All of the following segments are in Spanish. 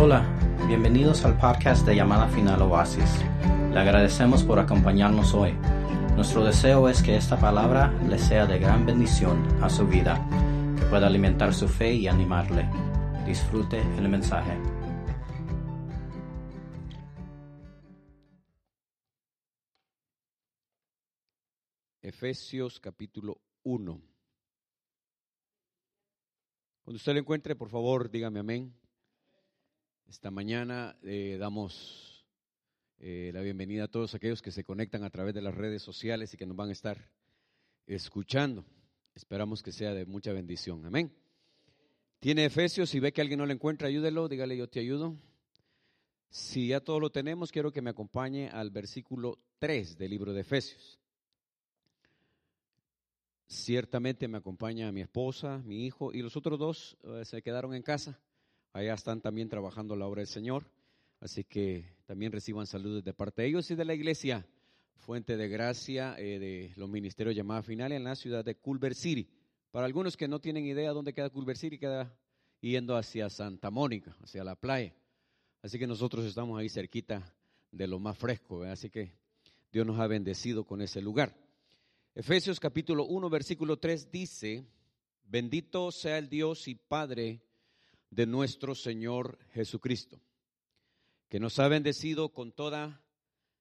Hola, bienvenidos al podcast de Llamada Final Oasis. Le agradecemos por acompañarnos hoy. Nuestro deseo es que esta palabra le sea de gran bendición a su vida, que pueda alimentar su fe y animarle. Disfrute el mensaje. Efesios capítulo 1. Cuando usted lo encuentre, por favor, dígame amén. Esta mañana eh, damos eh, la bienvenida a todos aquellos que se conectan a través de las redes sociales y que nos van a estar escuchando. Esperamos que sea de mucha bendición. Amén. Tiene Efesios, si ve que alguien no lo encuentra, ayúdelo, dígale yo te ayudo. Si ya todo lo tenemos, quiero que me acompañe al versículo 3 del libro de Efesios. Ciertamente me acompaña mi esposa, mi hijo y los otros dos eh, se quedaron en casa. Allá están también trabajando la obra del Señor. Así que también reciban saludos de parte de ellos y de la iglesia Fuente de Gracia eh, de los ministerios llamada final en la ciudad de Culver City. Para algunos que no tienen idea dónde queda Culver City, queda yendo hacia Santa Mónica, hacia la playa. Así que nosotros estamos ahí cerquita de lo más fresco. Así que Dios nos ha bendecido con ese lugar. Efesios capítulo 1, versículo 3 dice, bendito sea el Dios y Padre de nuestro Señor Jesucristo, que nos ha bendecido con toda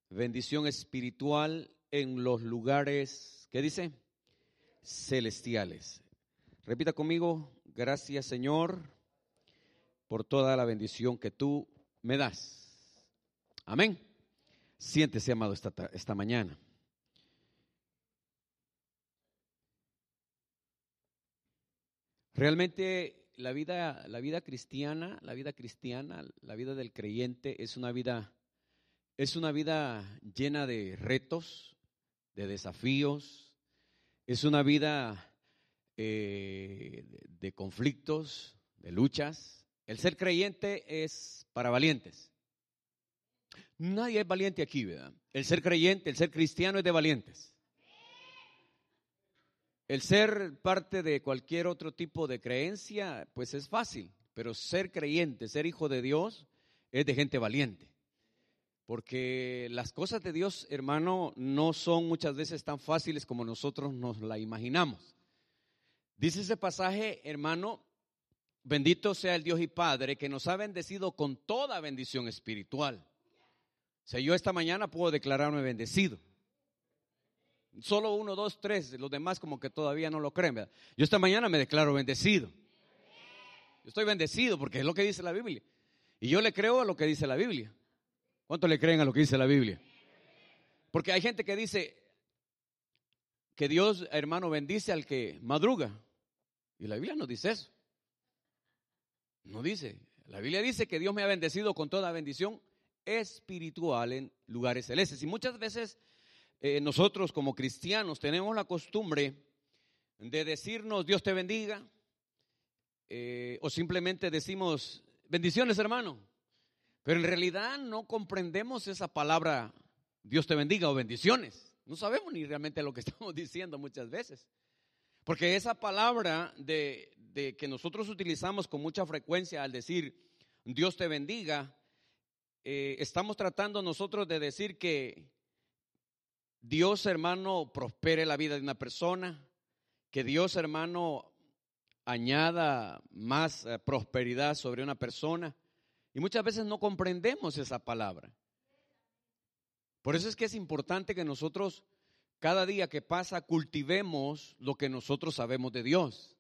bendición espiritual en los lugares, ¿qué dice? Celestiales. Repita conmigo, gracias Señor por toda la bendición que tú me das. Amén. Siéntese, amado, esta, esta mañana. Realmente la vida, la vida cristiana, la vida cristiana, la vida del creyente es una vida, es una vida llena de retos, de desafíos, es una vida eh, de conflictos, de luchas. El ser creyente es para valientes. Nadie es valiente aquí, ¿verdad? El ser creyente, el ser cristiano es de valientes. El ser parte de cualquier otro tipo de creencia, pues es fácil, pero ser creyente, ser hijo de Dios, es de gente valiente. Porque las cosas de Dios, hermano, no son muchas veces tan fáciles como nosotros nos la imaginamos. Dice ese pasaje, hermano, bendito sea el Dios y Padre que nos ha bendecido con toda bendición espiritual. O sea, yo esta mañana puedo declararme bendecido. Solo uno, dos, tres, los demás como que todavía no lo creen. Yo esta mañana me declaro bendecido. Yo estoy bendecido porque es lo que dice la Biblia. Y yo le creo a lo que dice la Biblia. ¿Cuánto le creen a lo que dice la Biblia? Porque hay gente que dice que Dios, hermano, bendice al que madruga. Y la Biblia no dice eso. No dice. La Biblia dice que Dios me ha bendecido con toda bendición espiritual en lugares celestes. Y muchas veces eh, nosotros como cristianos tenemos la costumbre de decirnos Dios te bendiga eh, o simplemente decimos bendiciones hermano, pero en realidad no comprendemos esa palabra Dios te bendiga o bendiciones. No sabemos ni realmente lo que estamos diciendo muchas veces. Porque esa palabra de, que nosotros utilizamos con mucha frecuencia al decir Dios te bendiga, eh, estamos tratando nosotros de decir que Dios, hermano, prospere la vida de una persona, que Dios, hermano, añada más eh, prosperidad sobre una persona. Y muchas veces no comprendemos esa palabra. Por eso es que es importante que nosotros, cada día que pasa, cultivemos lo que nosotros sabemos de Dios.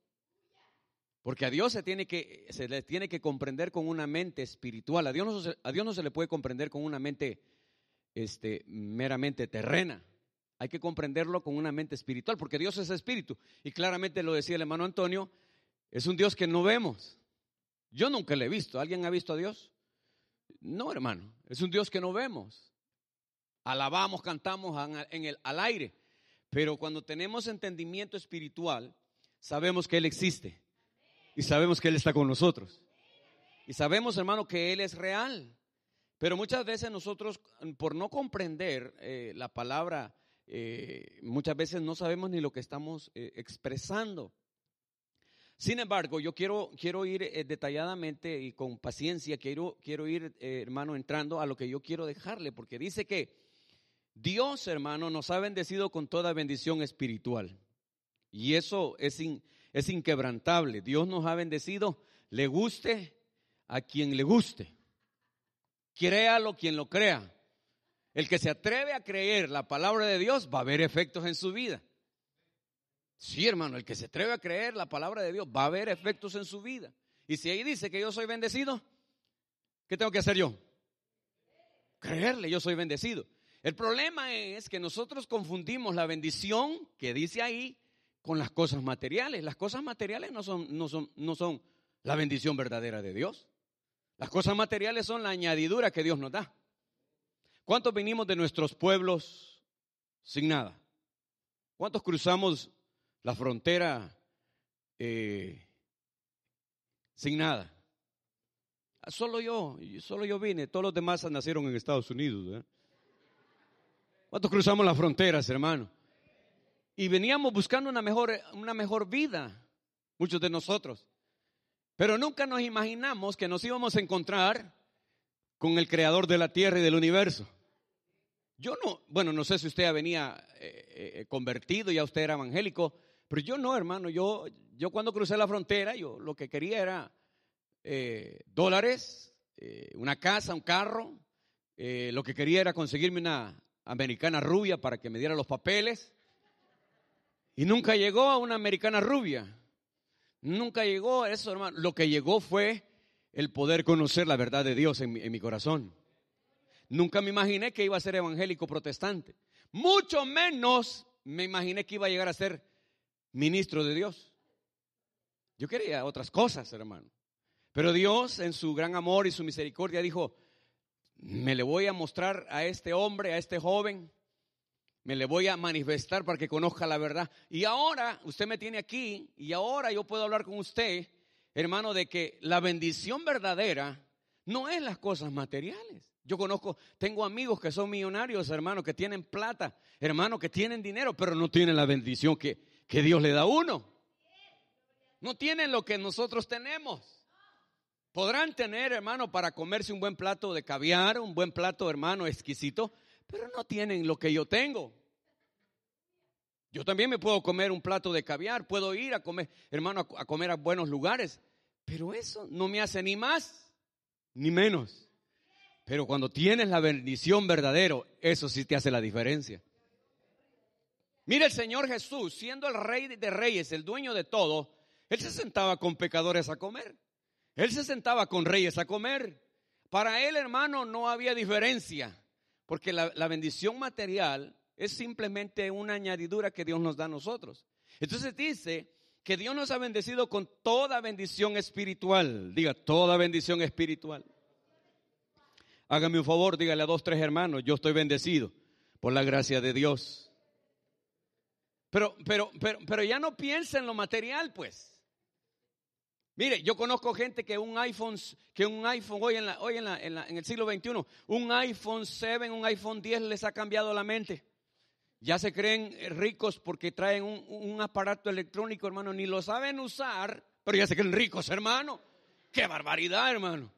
Porque a Dios se, tiene que, se le tiene que comprender con una mente espiritual. A Dios no, a Dios no se le puede comprender con una mente este, meramente terrena. Hay que comprenderlo con una mente espiritual, porque Dios es espíritu. Y claramente lo decía el hermano Antonio, es un Dios que no vemos. Yo nunca le he visto. ¿Alguien ha visto a Dios? No, hermano. Es un Dios que no vemos. Alabamos, cantamos en el, al aire. Pero cuando tenemos entendimiento espiritual, sabemos que Él existe. Y sabemos que Él está con nosotros. Y sabemos, hermano, que Él es real. Pero muchas veces nosotros, por no comprender eh, la palabra, eh, muchas veces no sabemos ni lo que estamos eh, expresando. Sin embargo, yo quiero, quiero ir eh, detalladamente y con paciencia, quiero, quiero ir, hermano, entrando a lo que yo quiero dejarle, porque dice que Dios, hermano, nos ha bendecido con toda bendición espiritual. Y eso es, es inquebrantable. Dios nos ha bendecido, le guste a quien le guste. Créalo quien lo crea. El que se atreve a creer la palabra de Dios va a haber efectos en su vida. Sí, hermano, el que se atreve a creer la palabra de Dios va a haber efectos en su vida. Y si ahí dice que yo soy bendecido, ¿qué tengo que hacer yo? Creerle, yo soy bendecido. El problema es que nosotros confundimos la bendición que dice ahí con las cosas materiales. Las cosas materiales no son, no son, no son la bendición verdadera de Dios. Las cosas materiales son la añadidura que Dios nos da. ¿Cuántos venimos de nuestros pueblos sin nada? ¿Cuántos cruzamos la frontera eh, sin nada? Solo yo, solo yo vine, todos los demás nacieron en Estados Unidos. ¿Cuántos cruzamos las fronteras, hermano? Y veníamos buscando una mejor, una mejor vida, muchos de nosotros. Pero nunca nos imaginamos que nos íbamos a encontrar con el creador de la tierra y del universo. Yo no, bueno, no sé si usted venía eh, eh, convertido, ya usted era evangélico, pero yo no, hermano. Yo, yo cuando crucé la frontera, yo lo que quería era eh, dólares, una casa, un carro. lo que quería era conseguirme una americana rubia para que me diera los papeles. Y nunca llegó a una americana rubia. Nunca llegó eso, hermano. Lo que llegó fue el poder conocer la verdad de Dios en mi, corazón. Nunca me imaginé que iba a ser evangélico protestante. Mucho menos me imaginé que iba a llegar a ser ministro de Dios. Yo quería otras cosas, hermano. Pero Dios, en su gran amor y su misericordia, dijo, me le voy a mostrar a este hombre, a este joven, me le voy a manifestar para que conozca la verdad. Y ahora usted me tiene aquí y ahora yo puedo hablar con usted, hermano, de que la bendición verdadera no es las cosas materiales. Yo conozco, tengo amigos que son millonarios, hermano, que tienen plata, hermano, que tienen dinero, pero no tienen la bendición que, que Dios le da a uno. No tienen lo que nosotros tenemos. Podrán tener, hermano, para comerse un buen plato de caviar, un buen plato, hermano, exquisito, pero no tienen lo que yo tengo. Yo también me puedo comer un plato de caviar, puedo ir a comer, hermano, a, comer a buenos lugares, pero eso no me hace ni más ni menos. Pero cuando tienes la bendición verdadero, eso sí te hace la diferencia. Mira el Señor Jesús, siendo el rey de reyes, el dueño de todo, Él se sentaba con pecadores a comer. Él se sentaba con reyes a comer. Para Él, hermano, no había diferencia. Porque la, bendición material es simplemente una añadidura que Dios nos da a nosotros. Entonces dice que Dios nos ha bendecido con toda bendición espiritual. Diga, toda bendición espiritual. Hágame un favor, dígale a dos, tres hermanos, yo estoy bendecido por la gracia de Dios. Pero, pero, pero, pero ya no piensa en lo material, pues. Mire, yo conozco gente que un iPhone, que un iPhone hoy, en, la, hoy en, la, en, el siglo XXI, un iPhone 7, un iPhone 10 les ha cambiado la mente. Ya se creen ricos porque traen un, un, aparato electrónico, hermano, ni lo saben usar, pero ya se creen ricos, hermano. ¡Qué barbaridad, hermano!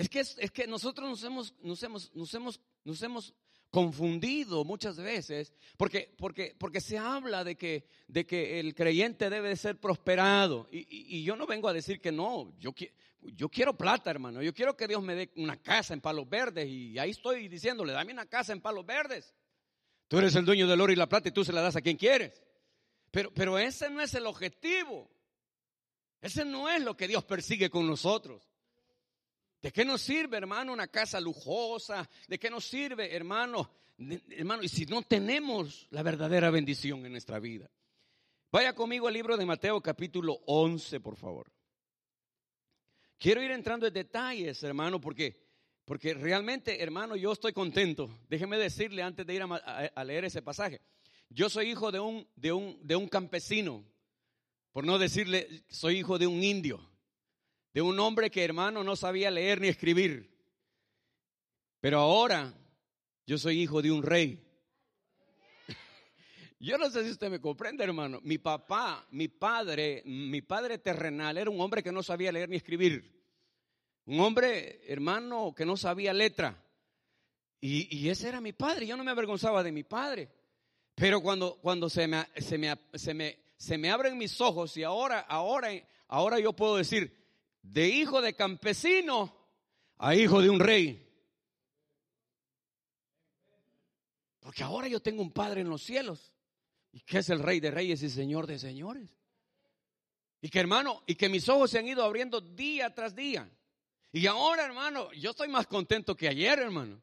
Es que, es que nosotros nos hemos, nos hemos, nos hemos, nos hemos confundido muchas veces, porque, porque, porque se habla de que, de que el creyente debe de ser prosperado. Y, yo no vengo a decir que no, yo, yo quiero plata, hermano, yo quiero que Dios me dé una casa en palos verdes y ahí estoy diciéndole, dame una casa en palos verdes. Tú eres el dueño del oro y la plata y tú se la das a quien quieres. Pero, pero ese no es el objetivo. Ese no es lo que Dios persigue con nosotros. ¿De qué nos sirve, hermano, una casa lujosa? ¿De qué nos sirve, hermano? hermano, y si no tenemos la verdadera bendición en nuestra vida. Vaya conmigo al libro de Mateo capítulo 11, por favor. Quiero ir entrando en detalles, hermano, porque, porque realmente, hermano, yo estoy contento. Déjeme decirle antes de ir a, leer ese pasaje. Yo soy hijo de un, de, un, de un campesino, por no decirle, soy hijo de un indio de un hombre que hermano no sabía leer ni escribir. Pero ahora yo soy hijo de un rey. Yo no sé si usted me comprende, hermano. Mi papá, mi padre, mi padre terrenal era un hombre que no sabía leer ni escribir. Un hombre, hermano, que no sabía letra. Y, ese era mi padre. Yo no me avergonzaba de mi padre. Pero cuando, cuando se, me, se, me, se, me, se me abren mis ojos y ahora, ahora, ahora yo puedo decir, de hijo de campesino a hijo de un rey. Porque ahora yo tengo un padre en los cielos. ¿Y que es el rey de reyes y señor de señores? Y que hermano, y que mis ojos se han ido abriendo día tras día. Y ahora, hermano, yo estoy más contento que ayer, hermano.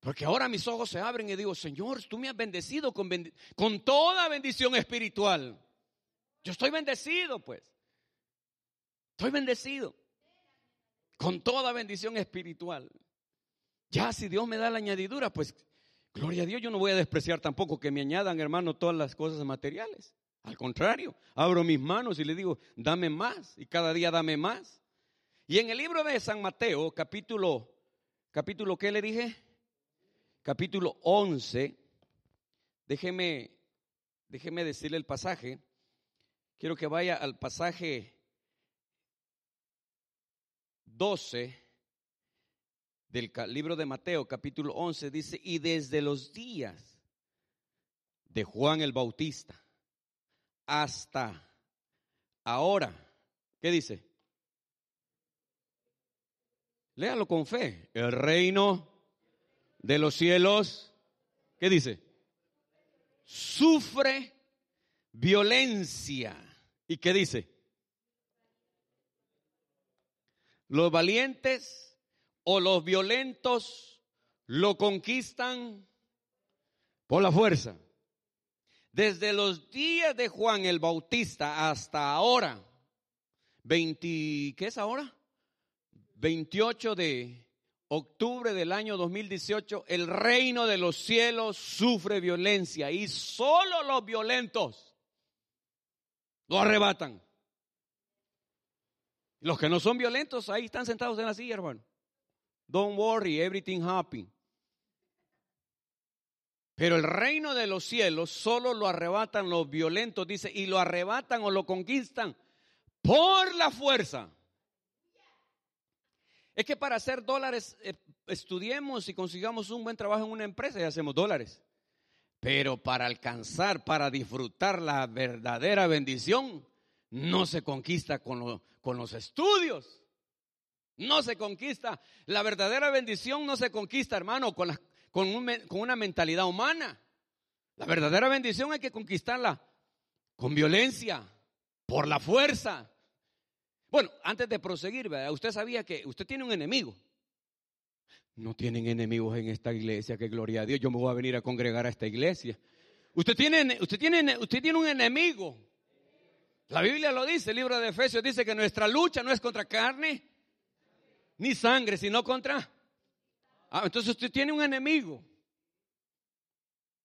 Porque ahora mis ojos se abren y digo, Señor, tú me has bendecido con, con toda bendición espiritual. Yo estoy bendecido, pues. Estoy bendecido con toda bendición espiritual. Ya si Dios me da la añadidura, pues gloria a Dios, yo no voy a despreciar tampoco que me añadan, hermano, todas las cosas materiales. Al contrario, abro mis manos y le digo, dame más y cada día dame más. Y en el libro de San Mateo, capítulo, capítulo, ¿qué le dije? capítulo 11, déjeme, déjeme decirle el pasaje. Quiero que vaya al pasaje 12 del libro de Mateo, capítulo 11, dice, y desde los días de Juan el Bautista hasta ahora, ¿qué dice? Léalo con fe. El reino de los cielos, ¿qué dice? Sufre violencia. ¿Y qué dice? Los valientes o los violentos lo conquistan por la fuerza. Desde los días de Juan el Bautista hasta ahora, 20, ¿qué es ahora? 28 de octubre del año 2018, el reino de los cielos sufre violencia y solo los violentos lo arrebatan. Los que no son violentos ahí están sentados en la silla, hermano. Don't worry, everything happy. Pero el reino de los cielos solo lo arrebatan los violentos, dice, y lo arrebatan o lo conquistan por la fuerza. Es que para hacer dólares eh, estudiemos y consigamos un buen trabajo en una empresa y hacemos dólares. Pero para alcanzar, para disfrutar la verdadera bendición, no se conquista con, con los estudios. No se conquista. La verdadera bendición no se conquista, hermano, con, con, con una mentalidad humana. La verdadera bendición hay que conquistarla con violencia, por la fuerza, bueno, antes de proseguir, usted sabía que usted tiene un enemigo. No tienen enemigos en esta iglesia, que gloria a Dios. Yo me voy a venir a congregar a esta iglesia. Usted tiene, usted tiene, usted tiene un enemigo. La Biblia lo dice, el libro de Efesios dice que nuestra lucha no es contra carne ni sangre, sino contra. Ah, entonces usted tiene un enemigo.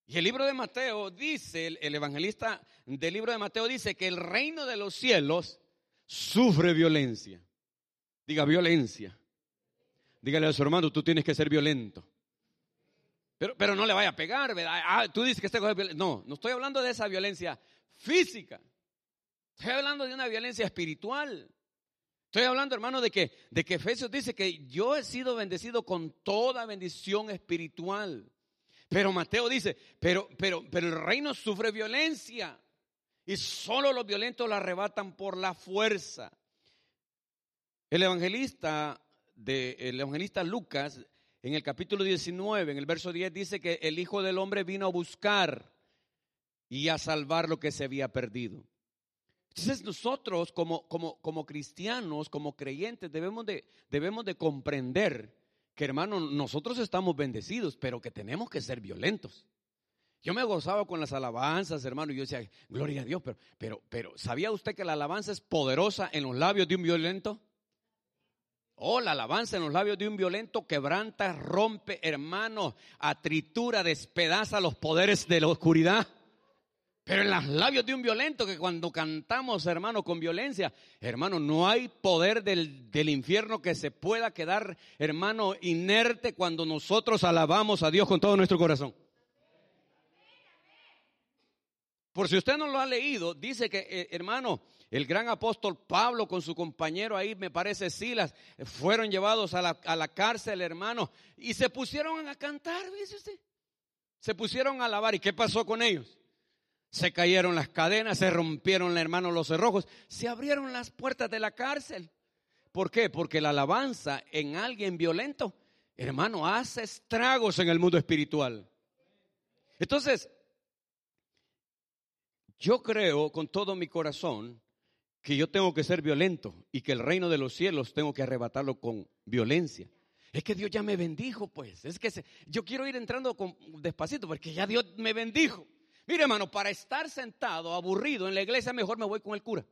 Y el libro de Mateo dice, el evangelista del libro de Mateo dice que el reino de los cielos sufre violencia. Diga violencia. Dígale a su hermano, tú tienes que ser violento. Pero, pero no le vaya a pegar, ¿verdad? Ah, tú dices que este es No, no estoy hablando de esa violencia física. Estoy hablando de una violencia espiritual. Estoy hablando, hermano, de que, de que Efesios dice que yo he sido bendecido con toda bendición espiritual. Pero Mateo dice, pero, pero, pero el reino sufre violencia. Y solo los violentos la arrebatan por la fuerza. El evangelista, de, el evangelista Lucas, en el capítulo 19, en el verso 10, dice que el Hijo del Hombre vino a buscar y a salvar lo que se había perdido. Entonces nosotros como, como, como cristianos, como creyentes, debemos de, debemos de comprender que hermano, nosotros estamos bendecidos, pero que tenemos que ser violentos. Yo me gozaba con las alabanzas, hermano, y yo decía, gloria a Dios, pero, pero, pero, ¿sabía usted que la alabanza es poderosa en los labios de un violento? Oh, la alabanza en los labios de un violento quebranta, rompe, hermano, atritura, despedaza los poderes de la oscuridad. Pero en los labios de un violento, que cuando cantamos, hermano, con violencia, hermano, no hay poder del, del, infierno que se pueda quedar, hermano, inerte cuando nosotros alabamos a Dios con todo nuestro corazón. Por si usted no lo ha leído, dice que, eh, hermano, el gran apóstol Pablo con su compañero ahí, me parece Silas, fueron llevados a la, a la cárcel, hermano, y se pusieron a cantar, dice usted. Se pusieron a alabar. ¿Y qué pasó con ellos? Se cayeron las cadenas, se rompieron, hermano, los cerrojos, se abrieron las puertas de la cárcel. ¿Por qué? Porque la alabanza en alguien violento, hermano, hace estragos en el mundo espiritual. Entonces, yo creo con todo mi corazón que yo tengo que ser violento y que el reino de los cielos tengo que arrebatarlo con violencia. Es que Dios ya me bendijo, pues. Es que yo quiero ir entrando con, despacito porque ya Dios me bendijo. Mire, hermano, para estar sentado, aburrido en la iglesia, mejor me voy con el cura.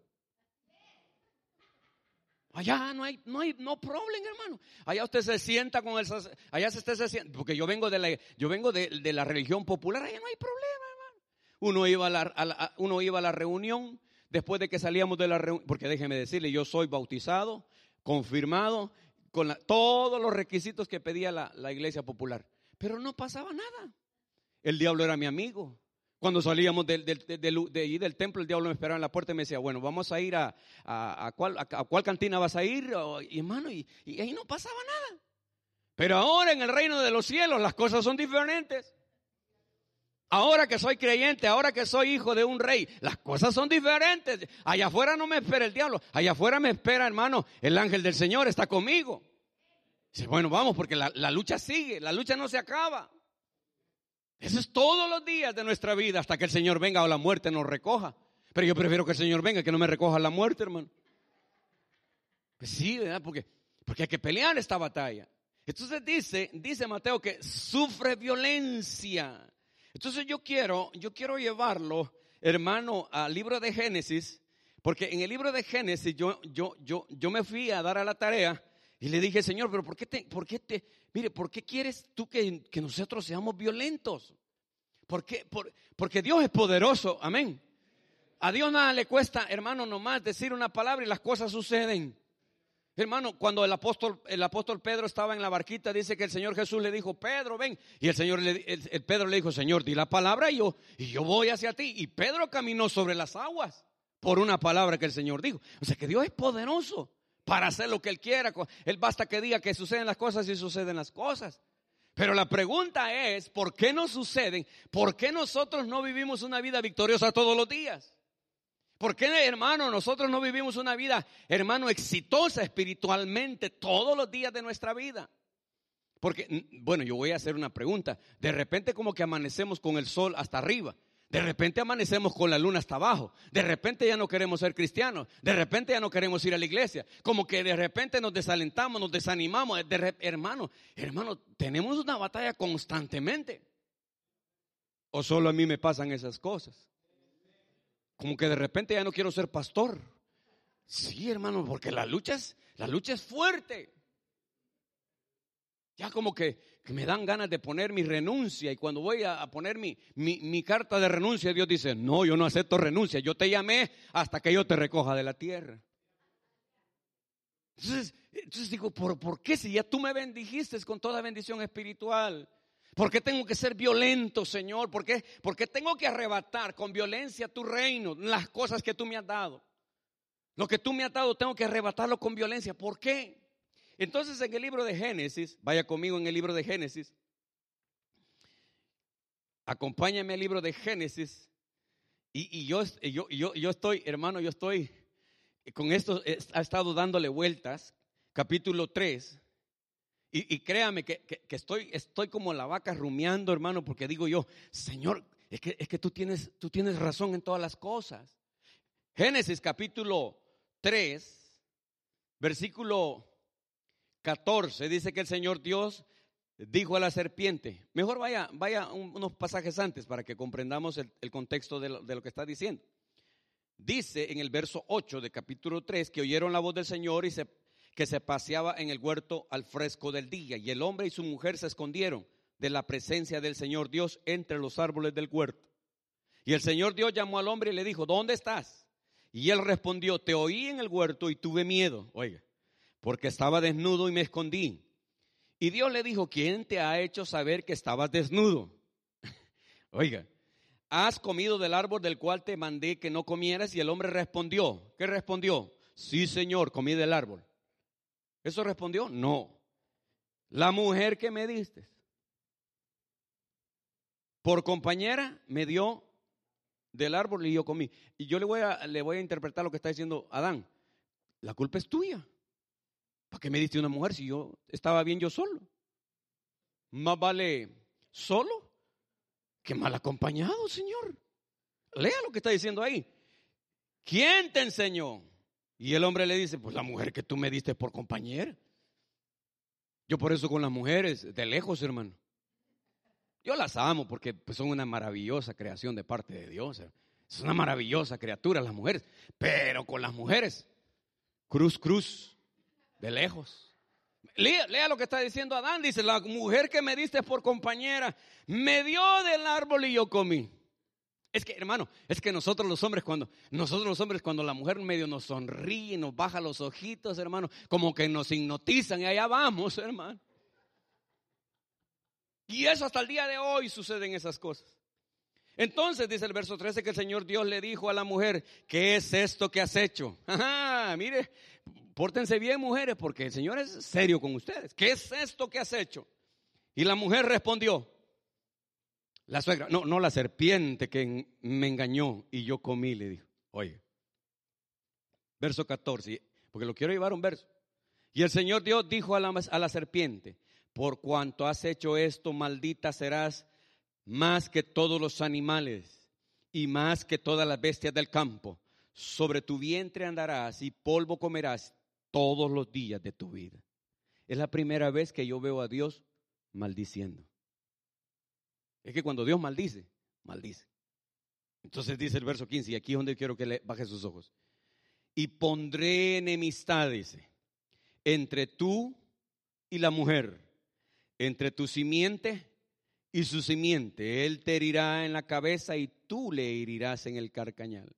Allá no hay, no hay, no problema, hermano. Allá usted se sienta con el, allá se, se sienta, porque yo vengo de la, yo vengo de, la religión popular, allá no hay problema, hermano. Uno iba a la, uno iba a la reunión, después de que salíamos de la reunión, porque déjeme decirle, yo soy bautizado, confirmado, con todos los requisitos que pedía la, la iglesia popular. Pero no pasaba nada. El diablo era mi amigo. Cuando salíamos del, del, de, del templo, el diablo me esperaba en la puerta y me decía, bueno, vamos a ir a, a, cuál, a, cuál, cantina vas a ir, y hermano, y, y, ahí no pasaba nada. Pero ahora en el reino de los cielos las cosas son diferentes. Ahora que soy creyente, ahora que soy hijo de un rey, las cosas son diferentes. Allá afuera no me espera el diablo, allá afuera me espera, hermano, el ángel del Señor está conmigo. Dice, bueno, vamos, porque la, la lucha sigue, la lucha no se acaba. Eso es todos los días de nuestra vida hasta que el Señor venga o la muerte nos recoja. Pero yo prefiero que el Señor venga que no me recoja la muerte, hermano. Pues sí, ¿verdad? Porque, porque hay que pelear esta batalla. Entonces dice, dice Mateo que sufre violencia. Entonces yo quiero, yo quiero llevarlo, hermano, al libro de Génesis, porque en el libro de Génesis yo, yo, yo, yo me fui a dar a la tarea y le dije, Señor, pero ¿por qué te, por qué te, mire, ¿por qué quieres tú que, nosotros seamos violentos? Porque Dios es poderoso, amén. A Dios nada le cuesta, hermano, nomás decir una palabra y las cosas suceden. Hermano, cuando el apóstol, el apóstol Pedro estaba en la barquita, dice que el Señor Jesús le dijo, Pedro, ven. Y el Señor, le, el, Pedro le dijo, Señor, di la palabra y yo, y yo voy hacia ti. Y Pedro caminó sobre las aguas por una palabra que el Señor dijo. O sea que Dios es poderoso para hacer lo que Él quiera. Él basta que diga que suceden las cosas y suceden las cosas. Pero la pregunta es, ¿por qué no suceden? ¿Por qué nosotros no vivimos una vida victoriosa todos los días? ¿Por qué, hermano, nosotros no vivimos una vida, hermano, exitosa espiritualmente todos los días de nuestra vida? Porque, bueno, yo voy a hacer una pregunta. De repente como que amanecemos con el sol hasta arriba. De repente amanecemos con la luna hasta abajo. De repente ya no queremos ser cristianos. De repente ya no queremos ir a la iglesia. Como que de repente nos desalentamos, nos desanimamos. hermano, hermano, tenemos una batalla constantemente. ¿O solo a mí me pasan esas cosas? Como que de repente ya no quiero ser pastor. Sí, hermano, porque la lucha es, la lucha es fuerte. Ya como que, me dan ganas de poner mi renuncia y cuando voy a, poner mi, mi, carta de renuncia, Dios dice, no, yo no acepto renuncia, yo te llamé hasta que yo te recoja de la tierra. Entonces, entonces digo, ¿por, ¿por qué si ya tú me bendijiste con toda bendición espiritual? ¿Por qué tengo que ser violento, Señor? ¿Por qué, ¿Por qué tengo que arrebatar con violencia tu reino, las cosas que tú me has dado? Lo que tú me has dado tengo que arrebatarlo con violencia. ¿Por qué? Entonces en el libro de Génesis, vaya conmigo en el libro de Génesis, acompáñame al libro de Génesis. Y, yo, yo, yo, estoy, hermano, yo estoy, con esto ha estado dándole vueltas, capítulo 3, y, créame que, estoy, estoy como la vaca rumiando, hermano, porque digo yo, Señor, es que, es que tú, tienes, tú tienes razón en todas las cosas. Génesis capítulo 3, versículo 14 dice que el Señor Dios dijo a la serpiente, mejor vaya, vaya unos pasajes antes para que comprendamos el, contexto de lo, que está diciendo. Dice en el verso 8 de capítulo 3 que oyeron la voz del Señor y que se paseaba en el huerto al fresco del día y el hombre y su mujer se escondieron de la presencia del Señor Dios entre los árboles del huerto. Y el Señor Dios llamó al hombre y le dijo, ¿dónde estás? Y él respondió, te oí en el huerto y tuve miedo. Oiga, porque estaba desnudo y me escondí. Y Dios le dijo, ¿quién te ha hecho saber que estabas desnudo? Oiga, ¿has comido del árbol del cual te mandé que no comieras? Y el hombre respondió, ¿qué respondió? Sí, Señor, comí del árbol. ¿Eso respondió? No. La mujer que me diste por compañera me dio del árbol y yo comí. Y yo le voy a, le voy a interpretar lo que está diciendo Adán. La culpa es tuya. ¿Para qué me diste una mujer si yo estaba bien yo solo? Más vale solo que mal acompañado, Señor. Lea lo que está diciendo ahí. ¿Quién te enseñó? Y el hombre le dice, pues la mujer que tú me diste por compañera. Yo por eso con las mujeres, de lejos, hermano. Yo las amo porque pues, son una maravillosa creación de parte de Dios. Es una maravillosa criatura las mujeres. Pero con las mujeres, cruz, cruz, de lejos. Lea, lea, lo que está diciendo Adán. Dice, la mujer que me diste por compañera me dio del árbol y yo comí. Es que, hermano, es que nosotros los hombres, cuando, nosotros los hombres, cuando la mujer medio nos sonríe, nos baja los ojitos, hermano, como que nos hipnotizan y allá vamos, hermano. Y eso hasta el día de hoy suceden esas cosas. Entonces dice el verso 13 que el Señor Dios le dijo a la mujer, ¿qué es esto que has hecho? Ajá, mire, pórtense bien mujeres porque el Señor es serio con ustedes. ¿Qué es esto que has hecho? Y la mujer respondió, la suegra, no, no la serpiente que me engañó y yo comí, le dijo. Oye, verso 14, porque lo quiero llevar un verso. Y el Señor Dios dijo a la, a la serpiente, por cuanto has hecho esto, maldita serás más que todos los animales y más que todas las bestias del campo. Sobre tu vientre andarás y polvo comerás todos los días de tu vida. Es la primera vez que yo veo a Dios maldiciendo. Es que cuando Dios maldice, maldice. Entonces dice el verso 15, y aquí es donde quiero que le baje sus ojos. Y pondré enemistades entre tú y la mujer, entre tu simiente y su simiente. Él te herirá en la cabeza y tú le herirás en el carcañal.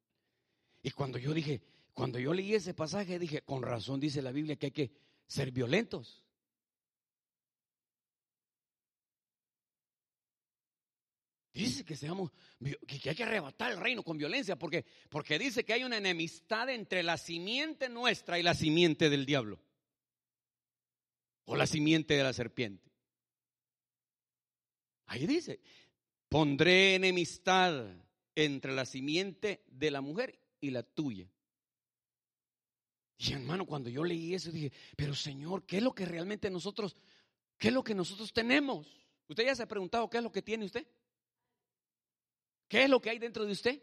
Y cuando yo dije, cuando yo leí ese pasaje, dije, con razón dice la Biblia que hay que ser violentos. Dice que seamos, que hay que arrebatar el reino con violencia, porque, porque dice que hay una enemistad entre la simiente nuestra y la simiente del diablo. O la simiente de la serpiente. Ahí dice, pondré enemistad entre la simiente de la mujer y la tuya. Y hermano, cuando yo leí eso dije, pero Señor, ¿qué es lo que realmente nosotros, qué es lo que nosotros tenemos? ¿Usted ya se ha preguntado qué es lo que tiene usted? ¿Qué es lo que hay dentro de usted?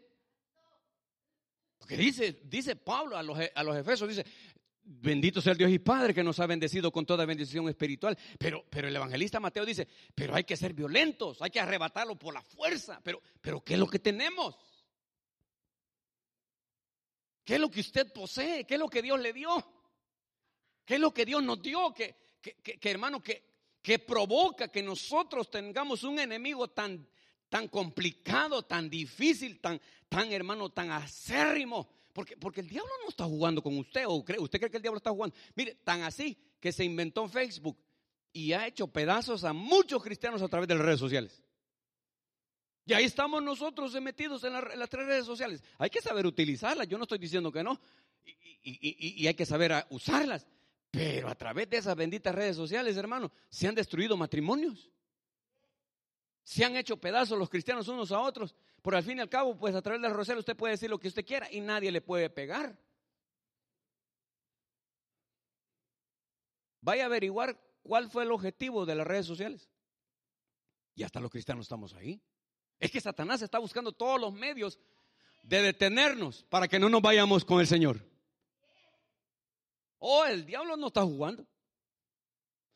Porque dice, dice Pablo a los, a los Efesos, dice, bendito sea el Dios y Padre que nos ha bendecido con toda bendición espiritual. Pero, pero el evangelista Mateo dice, pero hay que ser violentos, hay que arrebatarlo por la fuerza. Pero, pero ¿qué es lo que tenemos? ¿Qué es lo que usted posee? ¿Qué es lo que Dios le dio? ¿Qué es lo que Dios nos dio? Que, que, que hermano, que, que provoca que nosotros tengamos un enemigo tan tan complicado, tan difícil, tan, tan hermano, tan acérrimo. Porque, porque el diablo no está jugando con usted, o cree, usted cree que el diablo está jugando. Mire, tan así que se inventó Facebook y ha hecho pedazos a muchos cristianos a través de las redes sociales. Y ahí estamos nosotros metidos en, las tres redes sociales. Hay que saber utilizarlas, yo no estoy diciendo que no, y, hay que saber usarlas. Pero a través de esas benditas redes sociales, hermano, se han destruido matrimonios se han hecho pedazos los cristianos unos a otros. Por al fin y al cabo, pues a través del rosario usted puede decir lo que usted quiera y nadie le puede pegar. Vaya a averiguar cuál fue el objetivo de las redes sociales. Y hasta los cristianos estamos ahí. Es que Satanás está buscando todos los medios de detenernos para que no nos vayamos con el Señor. Oh, el diablo no está jugando.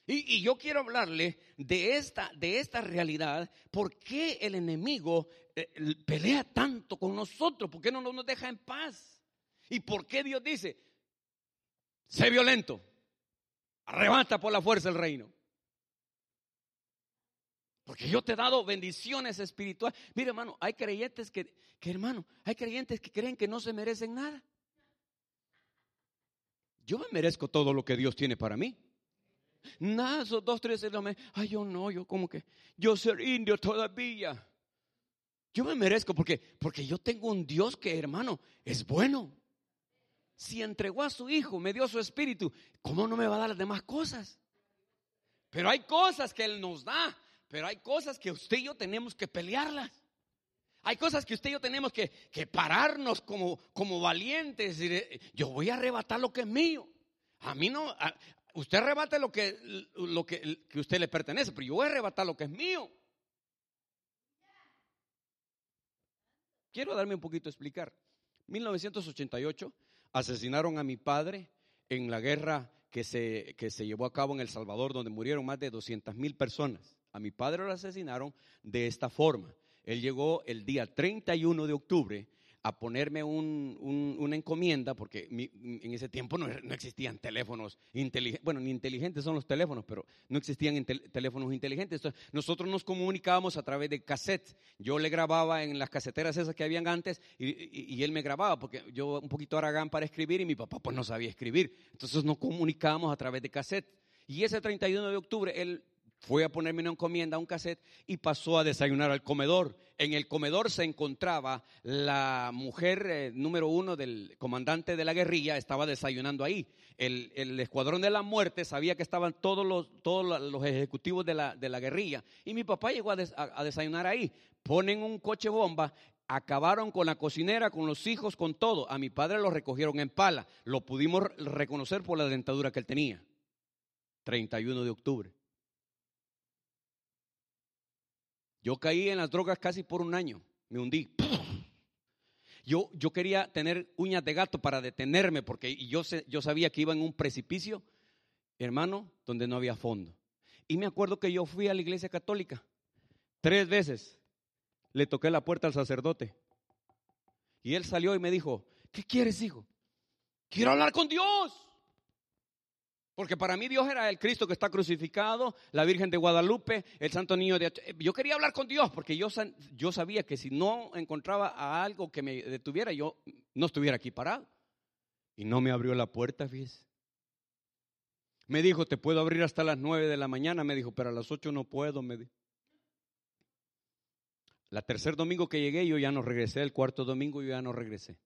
Y, yo quiero hablarle de esta, de esta realidad, por qué el enemigo eh, pelea tanto con nosotros, por qué no nos deja en paz. Y por qué Dios dice, sé violento, arrebata por la fuerza el reino. Porque yo te he dado bendiciones espirituales. Mire, hermano, hay creyentes que, hermano, hay creyentes que creen que no se merecen nada. Yo me merezco todo lo que Dios tiene para mí. Nada, esos dos, tres, ay, yo no, yo como que, yo ser indio todavía. Yo me merezco porque, porque yo tengo un Dios que, hermano, es bueno. Si entregó a su hijo, me dio su espíritu, ¿cómo no me va a dar las demás cosas? Pero hay cosas que Él nos da, pero hay cosas que usted y yo tenemos que pelearlas. Hay cosas que usted y yo tenemos que, que pararnos como, valientes. Y yo voy a arrebatar lo que es mío. A mí no, usted arrebate lo que, lo que, usted le pertenece, pero yo voy a arrebatar lo que es mío. Quiero darme un poquito a explicar. 1988 asesinaron a mi padre en la guerra que se, que se llevó a cabo en El Salvador, donde murieron más de 200 mil personas. A mi padre lo asesinaron de esta forma. Él llegó el día 31 de octubre a ponerme una encomienda, porque en ese tiempo no, existían teléfonos inteligentes, bueno, ni inteligentes son los teléfonos, pero no existían teléfonos inteligentes. nosotros nos comunicábamos a través de cassettes. Yo le grababa en las caseteras esas que habían antes y, y él me grababa, porque yo un poquito aragán para escribir y mi papá pues no sabía escribir. Entonces nos comunicábamos a través de cassette. Y ese 31 de octubre él fue a ponerme una encomienda, un cassette, y pasó a desayunar al comedor. En el comedor se encontraba la mujer eh, número uno del comandante de la guerrilla, estaba desayunando ahí. El, escuadrón de la muerte sabía que estaban todos los, ejecutivos de la, de la guerrilla. Y mi papá llegó a, a desayunar ahí. Ponen un coche bomba, acabaron con la cocinera, con los hijos, con todo. A mi padre lo recogieron en pala. Lo pudimos reconocer por la dentadura que él tenía. 31 de octubre. Yo caí en las drogas casi por un año, me hundí. Yo, yo quería tener uñas de gato para detenerme porque yo, yo sabía que iba en un precipicio, hermano, donde no había fondo. Y me acuerdo que yo fui a la iglesia católica tres veces. Le toqué la puerta al sacerdote. Y él salió y me dijo, ¿qué quieres, hijo? Quiero hablar con Dios. Porque para mí Dios era el Cristo que está crucificado, la Virgen de Guadalupe, el Santo Niño de... Yo quería hablar con Dios porque yo, yo sabía que si no encontraba a algo que me detuviera, yo no estuviera aquí parado. Y no me abrió la puerta, fíjese. Me dijo, te puedo abrir hasta las nueve de la mañana. Me dijo, pero a las ocho no puedo. Me. La tercer domingo que llegué, yo ya no regresé. El cuarto domingo, yo ya no regresé.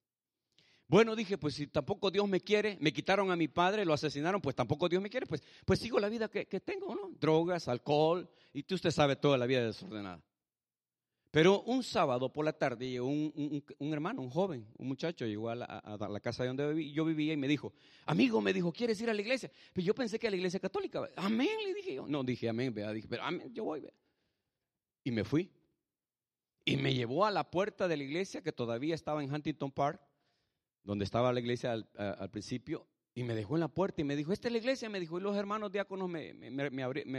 Bueno, dije, pues si tampoco Dios me quiere, me quitaron a mi padre, lo asesinaron, pues tampoco Dios me quiere, pues, pues sigo la vida que, tengo, ¿no? Drogas, alcohol, y tú usted sabe toda la vida desordenada. Pero un sábado por la tarde llegó un, hermano, un joven, un muchacho, llegó a la, casa de donde yo vivía y me dijo, amigo, me dijo, ¿quieres ir a la iglesia? Pero pues yo pensé que a la iglesia católica, amén, le dije yo. No, dije amén, vea, dije, pero amén, yo voy, vea. Y me fui. Y me llevó a la puerta de la iglesia que todavía estaba en Huntington Park donde estaba la iglesia al, principio, y me dejó en la puerta y me dijo, esta es la iglesia, me dijo, y los hermanos diáconos me,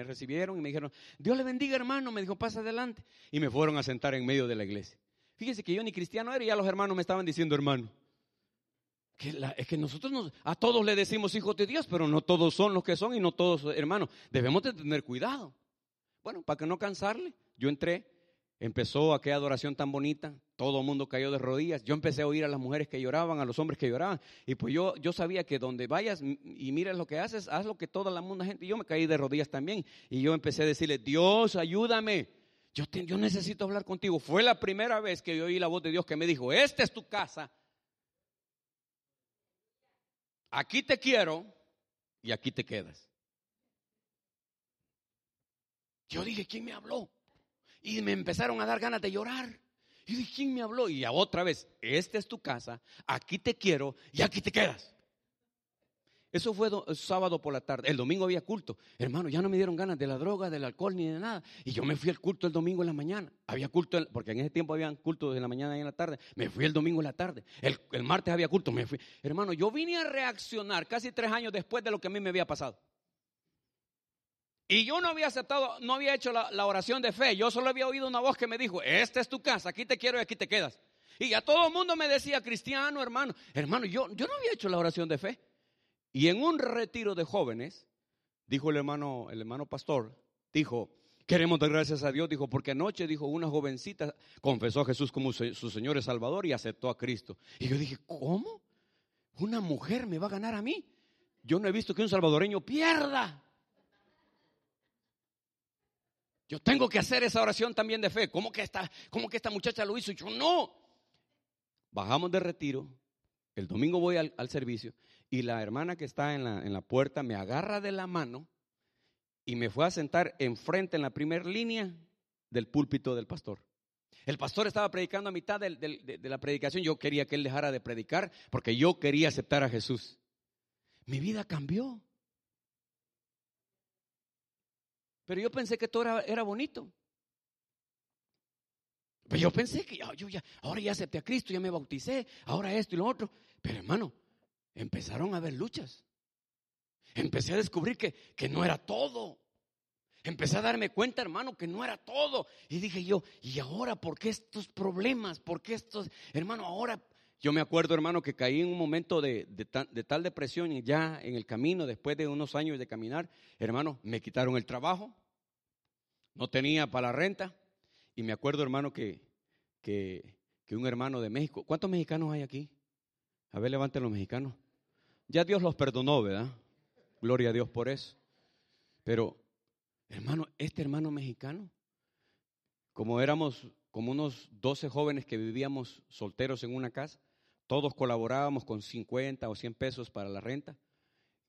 recibieron y me dijeron, Dios le bendiga hermano, me dijo, pasa adelante. Y me fueron a sentar en medio de la iglesia. Fíjese que yo ni cristiano era y ya los hermanos me estaban diciendo hermano. es que nosotros a todos le decimos hijos de Dios, pero no todos son los que son y no todos hermanos. Debemos de tener cuidado. Bueno, para que no cansarle, yo entré Empezó aquella adoración tan bonita, todo el mundo cayó de rodillas. Yo empecé a oír a las mujeres que lloraban, a los hombres que lloraban. Y pues yo, yo sabía que donde vayas y mires lo que haces, haz lo que toda la mundo gente. Yo me caí de rodillas también. Y yo empecé a decirle, Dios, ayúdame. Yo, yo necesito hablar contigo. Fue la primera vez que yo oí la voz de Dios que me dijo, esta es tu casa. Aquí te quiero y aquí te quedas. Yo dije, ¿quién me habló? Y me empezaron a dar ganas de llorar. Y dije, ¿quién me habló? Y otra vez, esta es tu casa, aquí te quiero y aquí te quedas. Eso fue sábado por la tarde. El domingo había culto. Hermano, ya no me dieron ganas de la droga, del alcohol ni de nada. Y yo me fui al culto el domingo en la mañana. Había culto, porque en ese tiempo habían culto de la mañana y en la tarde. Me fui el domingo en la tarde. El, el martes había culto, me fui. Hermano, yo vine a reaccionar casi tres años después de lo que a mí me había pasado. Y yo no había aceptado, no había hecho la, oración de fe. Yo solo había oído una voz que me dijo, esta es tu casa, aquí te quiero y aquí te quedas. Y a todo el mundo me decía, cristiano, hermano, hermano, yo, yo no había hecho la oración de fe. Y en un retiro de jóvenes, dijo el hermano, el hermano pastor, dijo, queremos dar gracias a Dios, dijo, porque anoche, dijo, una jovencita confesó a Jesús como su, su Señor y Salvador y aceptó a Cristo. Y yo dije, ¿cómo? ¿Una mujer me va a ganar a mí? Yo no he visto que un salvadoreño pierda. Yo tengo que hacer esa oración también de fe. ¿Cómo que esta, cómo que esta muchacha lo hizo? Y yo no. Bajamos de retiro. El domingo voy al, servicio y la hermana que está en la, en la puerta me agarra de la mano y me fue a sentar enfrente en la primera línea del púlpito del pastor. El pastor estaba predicando a mitad de, de, la predicación. Yo quería que él dejara de predicar porque yo quería aceptar a Jesús. Mi vida cambió. Pero yo pensé que todo era, bonito. Pero yo pensé que yo ya, ahora ya acepté a Cristo, ya me bauticé, ahora esto y lo otro. Pero hermano, empezaron a haber luchas. Empecé a descubrir que, que no era todo. Empecé a darme cuenta, hermano, que no era todo. Y dije yo, ¿y ahora por qué estos problemas? ¿Por qué estos, hermano, ahora? Yo me acuerdo, hermano, que caí en un momento de, de, tal depresión y ya en el camino, después de unos años de caminar, hermano, me quitaron el trabajo, no tenía para la renta. Y me acuerdo, hermano, que, que, que un hermano de México, ¿cuántos mexicanos hay aquí? A ver, levanten los mexicanos. Ya Dios los perdonó, ¿verdad? Gloria a Dios por eso. Pero, hermano, este hermano mexicano, como éramos como unos 12 jóvenes que vivíamos solteros en una casa, todos colaborábamos con 50 o 100 pesos para la renta.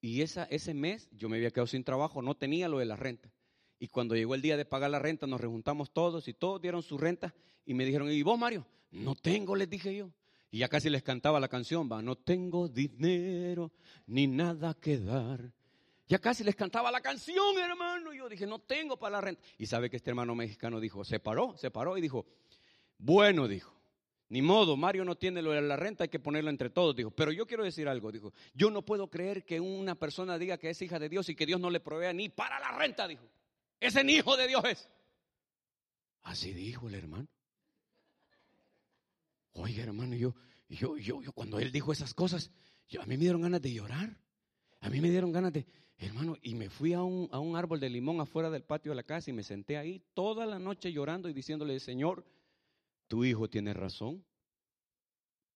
Y esa, ese mes yo me había quedado sin trabajo, no tenía lo de la renta. Y cuando llegó el día de pagar la renta, nos rejuntamos todos y todos dieron su renta y me dijeron, ¿y vos, Mario? No tengo, les dije yo. Y ya casi les cantaba la canción, va, no tengo dinero ni nada que dar. Ya casi les cantaba la canción, hermano. Yo dije, no tengo para la renta. Y sabe que este hermano mexicano dijo, se paró, se paró y dijo, bueno, dijo, ni modo, Mario no tiene lo de la renta, hay que ponerlo entre todos, dijo. Pero yo quiero decir algo, dijo, yo no puedo creer que una persona diga que es hija de Dios y que Dios no le provea ni para la renta, dijo. Ese hijo de Dios es. Así dijo el hermano. Oiga, hermano, yo, yo, yo, yo, cuando él dijo esas cosas, yo, a mí me dieron ganas de llorar. A mí me dieron ganas de, hermano, y me fui a un, a un árbol de limón afuera del patio de la casa y me senté ahí toda la noche llorando y diciéndole, Señor, tu hijo tiene razón.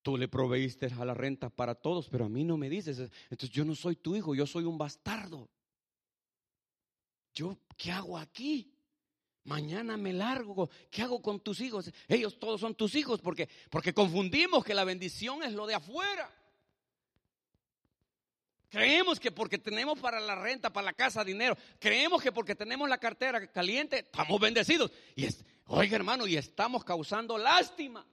Tú le proveíste a la renta para todos, pero a mí no me dices. Entonces yo no soy tu hijo, yo soy un bastardo. ¿Yo qué hago aquí? Mañana me largo. ¿Qué hago con tus hijos? Ellos todos son tus hijos porque, porque confundimos que la bendición es lo de afuera. Creemos que porque tenemos para la renta, para la casa, dinero, creemos que porque tenemos la cartera caliente, estamos bendecidos. Y es, oiga hermano, y estamos causando lástima.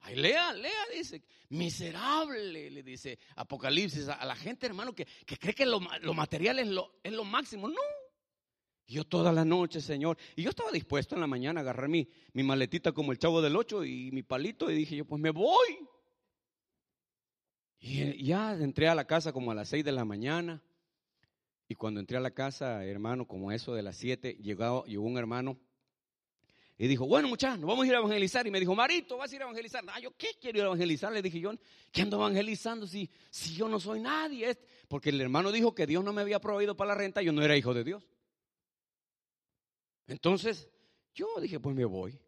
Ay, lea, lea, dice, miserable, le dice Apocalipsis a, la gente, hermano, que, cree que lo, material es lo, es lo máximo. No, yo toda la noche, Señor. Y yo estaba dispuesto en la mañana a agarrar mi, mi maletita como el chavo del ocho y mi palito y dije yo, pues me voy. Y ya entré a la casa como a las seis de la mañana. Y cuando entré a la casa, hermano, como eso de las siete, llegó, llegó un hermano y dijo, bueno muchachos, vamos a ir a evangelizar. Y me dijo, Marito, vas a ir a evangelizar. Ah, yo qué quiero evangelizar. Le dije yo, ¿qué ando evangelizando si, si yo no soy nadie? Porque el hermano dijo que Dios no me había proveído para la renta, yo no era hijo de Dios. Entonces, yo dije, pues me voy.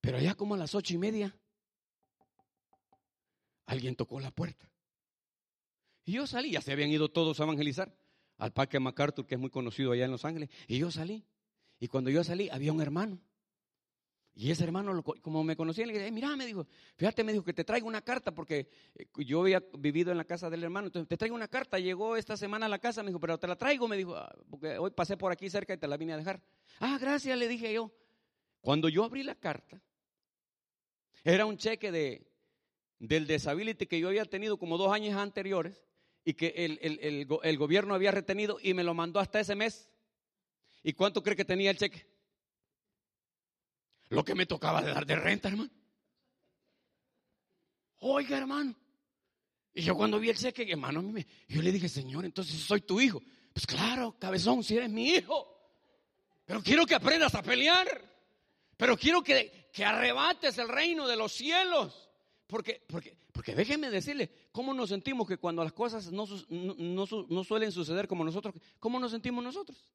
Pero allá como a las ocho y media, alguien tocó la puerta. Y yo salí, ya se habían ido todos a evangelizar al Parque MacArthur, que es muy conocido allá en Los Ángeles. Y yo salí. Y cuando yo salí, había un hermano. Y ese hermano, como me conocía, le dije, mira, me dijo, fíjate, me dijo que te traigo una carta, porque eh, yo había vivido en la casa del hermano, entonces te traigo una carta, llegó esta semana a la casa, me dijo, pero te la traigo, me dijo, ah, porque hoy pasé por aquí cerca y te la vine a dejar. Ah, gracias, le dije yo. Cuando yo abrí la carta, era un cheque de, del disability que yo había tenido como dos años anteriores y que el, el, el gobierno había retenido y me lo mandó hasta ese mes. ¿Y cuánto cree que tenía el cheque? Lo que me tocaba de dar de renta, hermano. Oiga, hermano. Y yo cuando vi el cheque, hermano, yo le dije, Señor, entonces soy tu hijo. Pues claro, cabezón, si eres mi hijo. Pero quiero que aprendas a pelear. Pero quiero que, que arrebates el reino de los cielos. Porque, porque, porque déjenme decirle, ¿cómo nos sentimos que cuando las cosas no, no, no suelen suceder como nosotros, ¿cómo nos sentimos nosotros?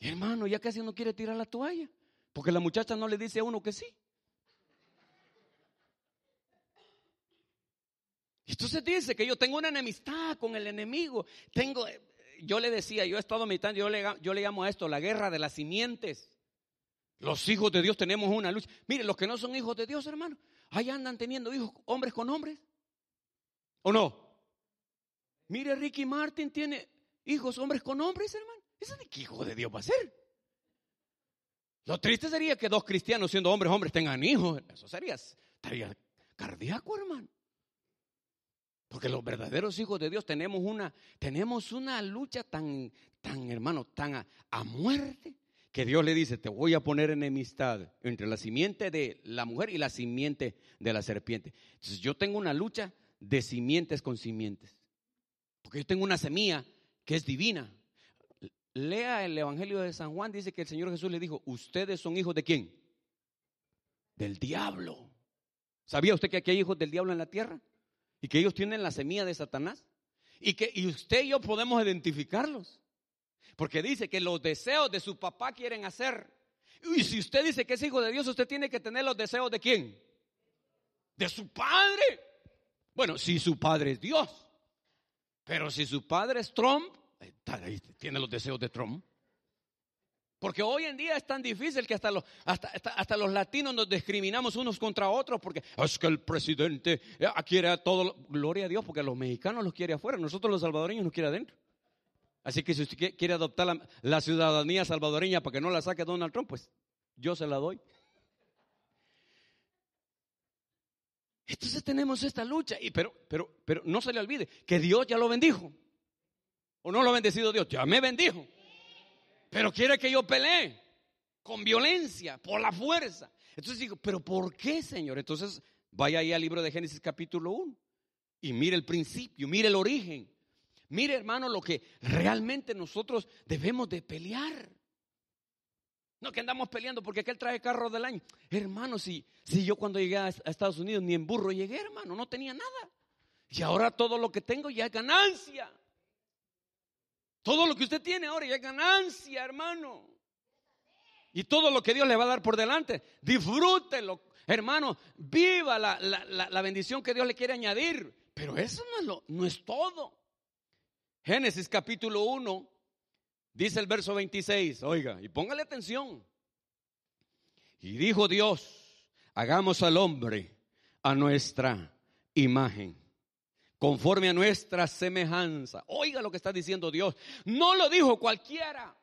hermano, ya casi no quiere tirar la toalla. Porque la muchacha no le dice a uno que sí. Entonces dice que yo tengo una enemistad con el enemigo. Tengo, yo le decía, yo he estado meditando, yo le, yo le llamo a esto la guerra de las simientes. Los hijos de Dios tenemos una lucha. Mire, los que no son hijos de Dios, hermano, ahí andan teniendo hijos hombres con hombres. ¿O no? Mire, Ricky Martin tiene hijos hombres con hombres, hermano. ¿Eso de qué hijo de Dios va a ser? Lo triste sería que dos cristianos siendo hombres, hombres tengan hijos. Eso sería, estaría cardíaco, hermano. Porque los verdaderos hijos de Dios tenemos una, tenemos una lucha tan, tan, hermano, tan a, a muerte, que Dios le dice, te voy a poner enemistad entre la simiente de la mujer y la simiente de la serpiente. Entonces yo tengo una lucha de simientes con simientes. Porque yo tengo una semilla que es divina. Lea el Evangelio de San Juan, dice que el Señor Jesús le dijo, ustedes son hijos de quién? Del diablo. ¿Sabía usted que aquí hay hijos del diablo en la tierra? y que ellos tienen la semilla de Satanás y que y usted y yo podemos identificarlos. Porque dice que los deseos de su papá quieren hacer. Y si usted dice que es hijo de Dios, usted tiene que tener los deseos de quién? De su padre. Bueno, si su padre es Dios. Pero si su padre es Trump, tiene los deseos de Trump. Porque hoy en día es tan difícil que hasta los, hasta, hasta, los latinos nos discriminamos unos contra otros porque es que el presidente eh, quiere a todo. Gloria a Dios, porque los mexicanos los quiere afuera, nosotros los salvadoreños nos quiere adentro. Así que si usted quiere adoptar la, la ciudadanía salvadoreña para que no la saque Donald Trump, pues yo se la doy. Entonces tenemos esta lucha, y, pero, pero, pero no se le olvide que Dios ya lo bendijo. ¿O no lo ha bendecido Dios? Ya me bendijo. Pero quiere que yo pelee con violencia, por la fuerza. Entonces digo, pero ¿por qué, Señor? Entonces vaya ahí al libro de Génesis capítulo 1 y mire el principio, mire el origen. Mire, hermano, lo que realmente nosotros debemos de pelear. No que andamos peleando porque aquel trae carro del año. Hermano, si, si yo cuando llegué a Estados Unidos ni en burro llegué, hermano, no tenía nada. Y ahora todo lo que tengo ya es ganancia. Todo lo que usted tiene ahora ya es ganancia, hermano. Y todo lo que Dios le va a dar por delante, disfrútelo, hermano. Viva la, bendición que Dios le quiere añadir. Pero eso no es, lo, no es todo. Génesis capítulo 1, dice el verso 26. Oiga, y póngale atención. Y dijo Dios, hagamos al hombre a nuestra imagen conforme a nuestra semejanza. Oiga lo que está diciendo Dios. No lo dijo cualquiera.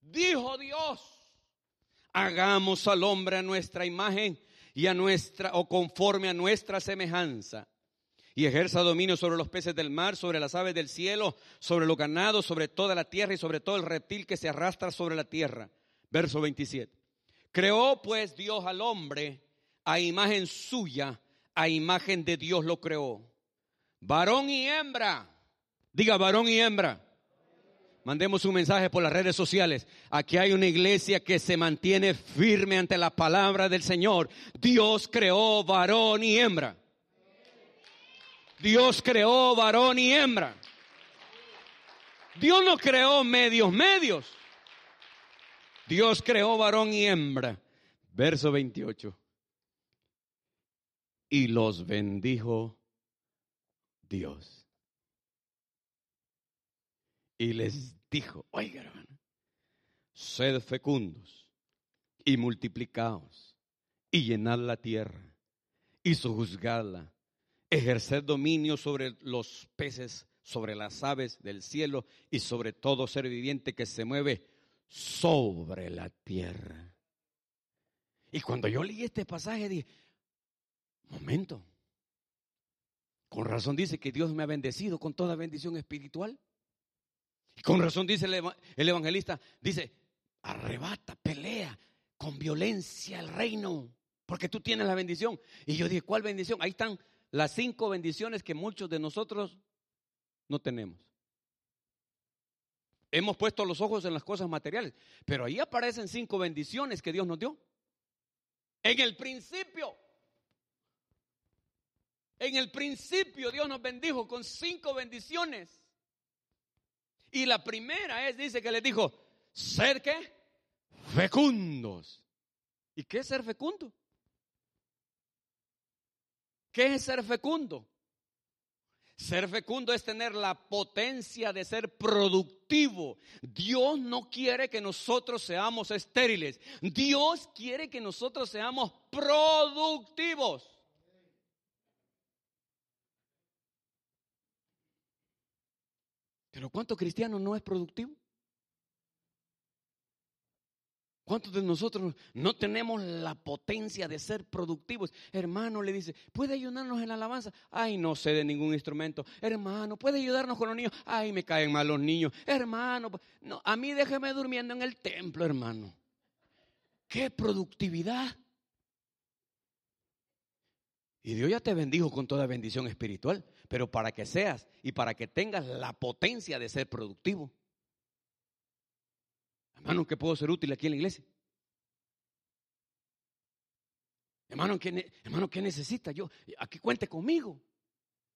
Dijo Dios. Hagamos al hombre a nuestra imagen y a nuestra o conforme a nuestra semejanza. Y ejerza dominio sobre los peces del mar, sobre las aves del cielo, sobre los ganados, sobre toda la tierra y sobre todo el reptil que se arrastra sobre la tierra. Verso 27. Creó pues Dios al hombre a imagen suya, a imagen de Dios lo creó varón y hembra. Diga varón y hembra. Mandemos un mensaje por las redes sociales. Aquí hay una iglesia que se mantiene firme ante la palabra del Señor. Dios creó varón y hembra. Dios creó varón y hembra. Dios no creó medios medios. Dios creó varón y hembra. Verso 28. Y los bendijo Dios. Y les dijo, oiga hermano, sed fecundos y multiplicaos y llenad la tierra y sojuzgadla, ejerced dominio sobre los peces, sobre las aves del cielo y sobre todo ser viviente que se mueve sobre la tierra. Y cuando yo leí este pasaje dije, momento, con razón dice que Dios me ha bendecido con toda bendición espiritual. Y con razón dice el evangelista, dice, arrebata, pelea con violencia el reino, porque tú tienes la bendición. Y yo dije, ¿cuál bendición? Ahí están las cinco bendiciones que muchos de nosotros no tenemos. Hemos puesto los ojos en las cosas materiales, pero ahí aparecen cinco bendiciones que Dios nos dio. En el principio, en el principio Dios nos bendijo con cinco bendiciones. Y la primera es, dice que les dijo, ser qué? Fecundos. ¿Y qué es ser fecundo? ¿Qué es ser fecundo? Ser fecundo es tener la potencia de ser productivo. Dios no quiere que nosotros seamos estériles. Dios quiere que nosotros seamos productivos. Pero ¿cuánto cristiano no es productivo? ¿Cuántos de nosotros no tenemos la potencia de ser productivos? Hermano le dice, ¿puede ayudarnos en la alabanza? Ay, no sé de ningún instrumento. Hermano, ¿puede ayudarnos con los niños? Ay, me caen mal los niños. Hermano, no, a mí déjeme durmiendo en el templo, hermano. ¡Qué productividad! Y Dios ya te bendijo con toda bendición espiritual, pero para que seas y para que tengas la potencia de ser productivo, Hermano, ¿qué puedo ser útil aquí en la iglesia? Hermano, ¿qué, hermano, ¿qué necesita? Yo, aquí cuente conmigo.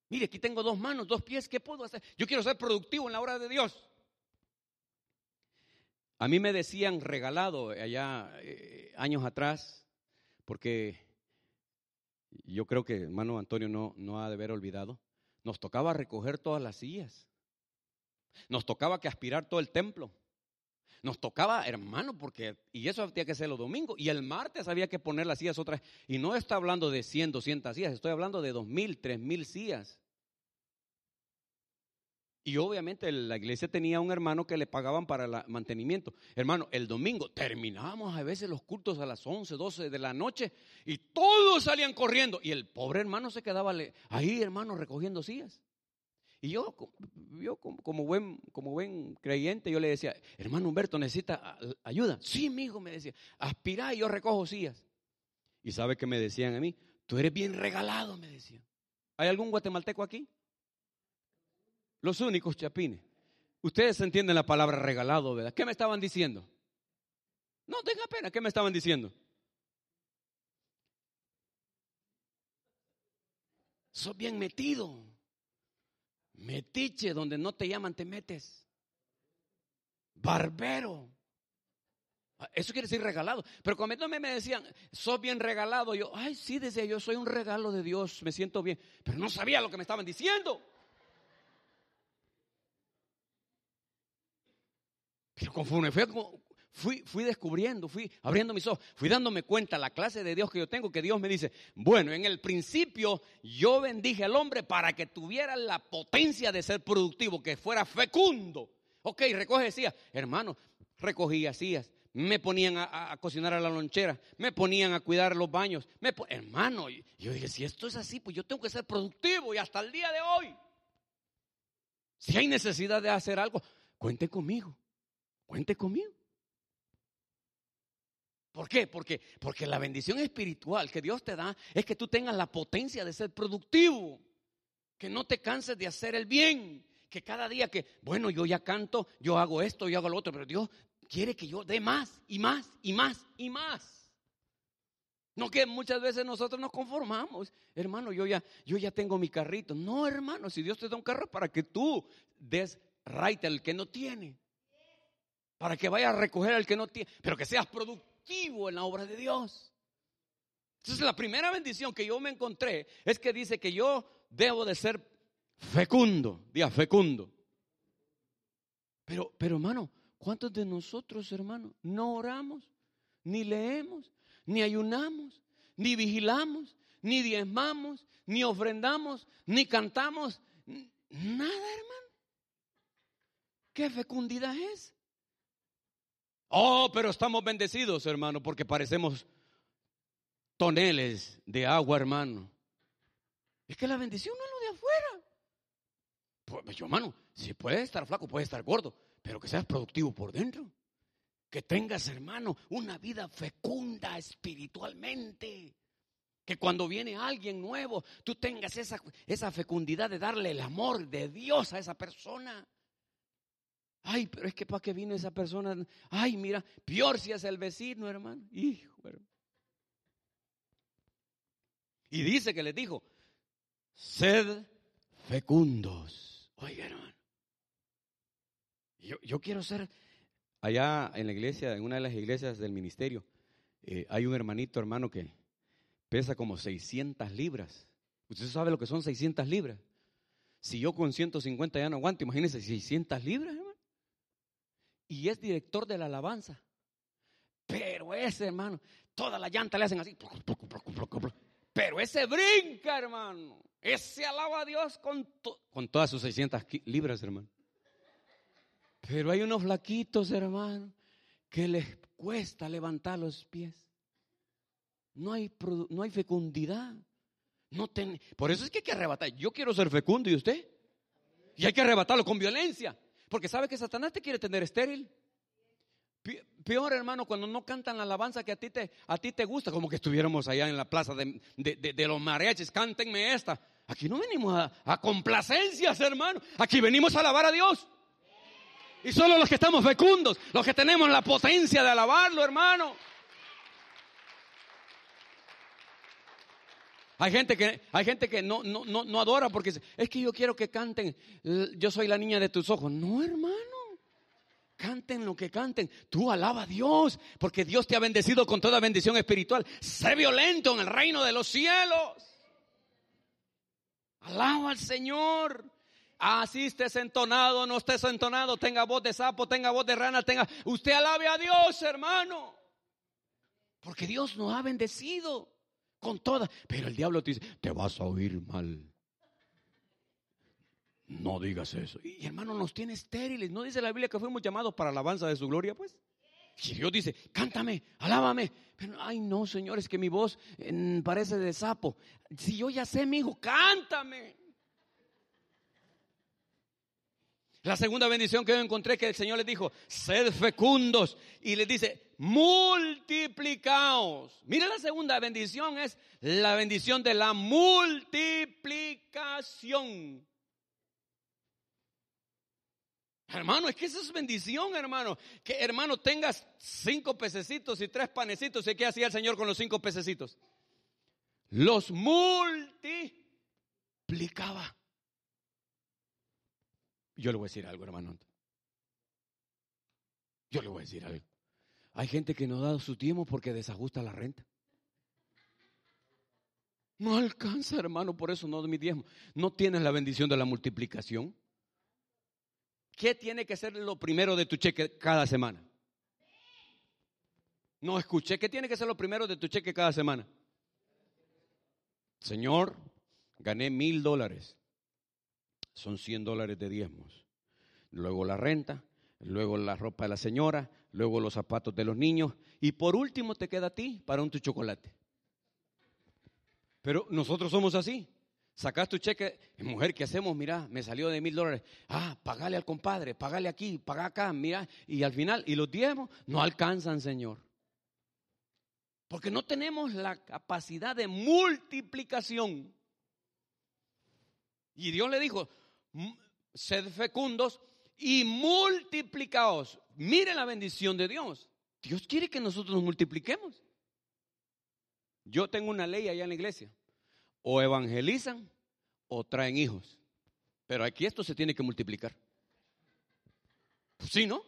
Mire, aquí tengo dos manos, dos pies, ¿qué puedo hacer? Yo quiero ser productivo en la obra de Dios. A mí me decían regalado allá eh, años atrás, porque yo creo que hermano Antonio no, no ha de haber olvidado, nos tocaba recoger todas las sillas, nos tocaba que aspirar todo el templo, nos tocaba, hermano, porque, y eso tenía que ser los domingos, y el martes había que poner las sillas otras, y no está hablando de 100, 200 sillas, estoy hablando de 2.000, 3.000 sillas. Y obviamente la iglesia tenía un hermano que le pagaban para el mantenimiento. Hermano, el domingo terminábamos a veces los cultos a las 11, 12 de la noche y todos salían corriendo. Y el pobre hermano se quedaba ahí, hermano, recogiendo sillas. Y yo, yo como, buen, como buen creyente, yo le decía, hermano Humberto, ¿necesita ayuda? Sí, amigo, me decía, aspira y yo recojo sillas. ¿Y sabe qué me decían a mí? Tú eres bien regalado, me decían. ¿Hay algún guatemalteco aquí? Los únicos chapines. Ustedes entienden la palabra regalado, ¿verdad? ¿Qué me estaban diciendo? No tenga pena, ¿qué me estaban diciendo? Sos bien metido. Metiche, donde no te llaman, te metes. Barbero. Eso quiere decir regalado. Pero cuando me decían, sos bien regalado, yo, ay, sí, decía yo, soy un regalo de Dios, me siento bien. Pero no sabía lo que me estaban diciendo. Pero fui, fui descubriendo, fui abriendo mis ojos, fui dándome cuenta la clase de Dios que yo tengo, que Dios me dice, bueno, en el principio yo bendije al hombre para que tuviera la potencia de ser productivo, que fuera fecundo. Ok, recoge decía, hermano, recogía sillas, me ponían a, cocinar a la lonchera, me ponían a cuidar los baños, hermano, yo dije, si esto es así, pues yo tengo que ser productivo y hasta el día de hoy, si hay necesidad de hacer algo, cuente conmigo, cuente conmigo. ¿Por qué? Porque, porque la bendición espiritual que Dios te da es que tú tengas la potencia de ser productivo, que no te canses de hacer el bien, que cada día que, bueno, yo ya canto, yo hago esto, yo hago lo otro, pero Dios quiere que yo dé más y más y más y más. No que muchas veces nosotros nos conformamos, hermano, yo ya, yo ya tengo mi carrito. No, hermano, si Dios te da un carro para que tú des right al que no tiene, para que vaya a recoger al que no tiene, pero que seas productivo en la obra de Dios. Entonces la primera bendición que yo me encontré es que dice que yo debo de ser fecundo, diga fecundo. Pero, pero hermano, ¿cuántos de nosotros, hermano, no oramos, ni leemos, ni ayunamos, ni vigilamos, ni diezmamos, ni ofrendamos, ni cantamos? Nada, hermano. ¿Qué fecundidad es? Oh, pero estamos bendecidos, hermano, porque parecemos toneles de agua, hermano. Es que la bendición no es lo de afuera. Pues, yo, hermano, si puedes estar flaco, puedes estar gordo, pero que seas productivo por dentro. Que tengas, hermano, una vida fecunda espiritualmente. Que cuando viene alguien nuevo, tú tengas esa, esa fecundidad de darle el amor de Dios a esa persona. Ay, pero es que para qué vino esa persona. Ay, mira, peor si es el vecino, hermano. Hijo, hermano. Y dice que les dijo, sed fecundos. Oiga, hermano. Yo, yo, quiero ser, allá en la iglesia, en una de las iglesias del ministerio, eh, hay un hermanito, hermano, que pesa como 600 libras. ¿Usted sabe lo que son 600 libras? Si yo con 150 ya no aguanto, imagínense 600 libras. Y es director de la alabanza. Pero ese, hermano, toda la llanta le hacen así. Pero ese brinca, hermano. Ese alaba a Dios con, con todas sus 600 libras, hermano. Pero hay unos flaquitos, hermano, que les cuesta levantar los pies. No hay, no hay fecundidad. Por eso es que hay que arrebatar. Yo quiero ser fecundo y usted. Y hay que arrebatarlo con violencia. Porque sabe que Satanás te quiere tener estéril. Peor, hermano, cuando no cantan la alabanza que a ti te, a ti te gusta, como que estuviéramos allá en la plaza de, de, los mariachis, cántenme esta. Aquí no venimos a, a, complacencias, hermano. Aquí venimos a alabar a Dios. Y solo los que estamos fecundos, los que tenemos la potencia de alabarlo, hermano. Hay gente que, hay gente que no, no, no, no adora porque es que yo quiero que canten, yo soy la niña de tus ojos. No, hermano. Canten lo que canten. Tú alaba a Dios, porque Dios te ha bendecido con toda bendición espiritual. Sé violento en el reino de los cielos. Alaba al Señor. Así estés entonado, no estés entonado, tenga voz de sapo, tenga voz de rana, tenga. Usted alabe a Dios, hermano. Porque Dios nos ha bendecido con toda. Pero el diablo te dice, te vas a oír mal. No digas eso. Y hermano, nos tiene estériles. ¿No dice la Biblia que fuimos llamados para alabanza de su gloria? Pues. Si Dios dice, cántame, alábame. Pero, ay, no, señor, es que mi voz parece de sapo. Si yo ya sé, mi hijo, cántame. La segunda bendición que yo encontré que el Señor les dijo, sed fecundos. Y les dice, multiplicaos. Mira la segunda bendición es la bendición de la multiplicación. Hermano, es que eso es bendición, hermano. Que hermano tengas cinco pececitos y tres panecitos. ¿Y qué hacía el Señor con los cinco pececitos? Los multiplicaba. Yo le voy a decir algo, hermano. Yo le voy a decir algo. Hay gente que no da su tiempo porque desajusta la renta. No alcanza, hermano, por eso no de mi diezmo. No tienes la bendición de la multiplicación. ¿Qué tiene que ser lo primero de tu cheque cada semana? No escuché. ¿Qué tiene que ser lo primero de tu cheque cada semana? Señor, gané mil dólares. Son cien dólares de diezmos. Luego la renta, luego la ropa de la señora, luego los zapatos de los niños y por último te queda a ti para un tu chocolate. Pero nosotros somos así. Sacas tu cheque, mujer, ¿qué hacemos? Mira, me salió de mil dólares. Ah, pagale al compadre, pagale aquí, paga acá, mira. Y al final, y los diezmos no alcanzan, Señor. Porque no tenemos la capacidad de multiplicación. Y Dios le dijo, sed fecundos y multiplicaos. Miren la bendición de Dios. Dios quiere que nosotros nos multipliquemos. Yo tengo una ley allá en la iglesia. O evangelizan o traen hijos. Pero aquí esto se tiene que multiplicar. Pues sí, ¿no?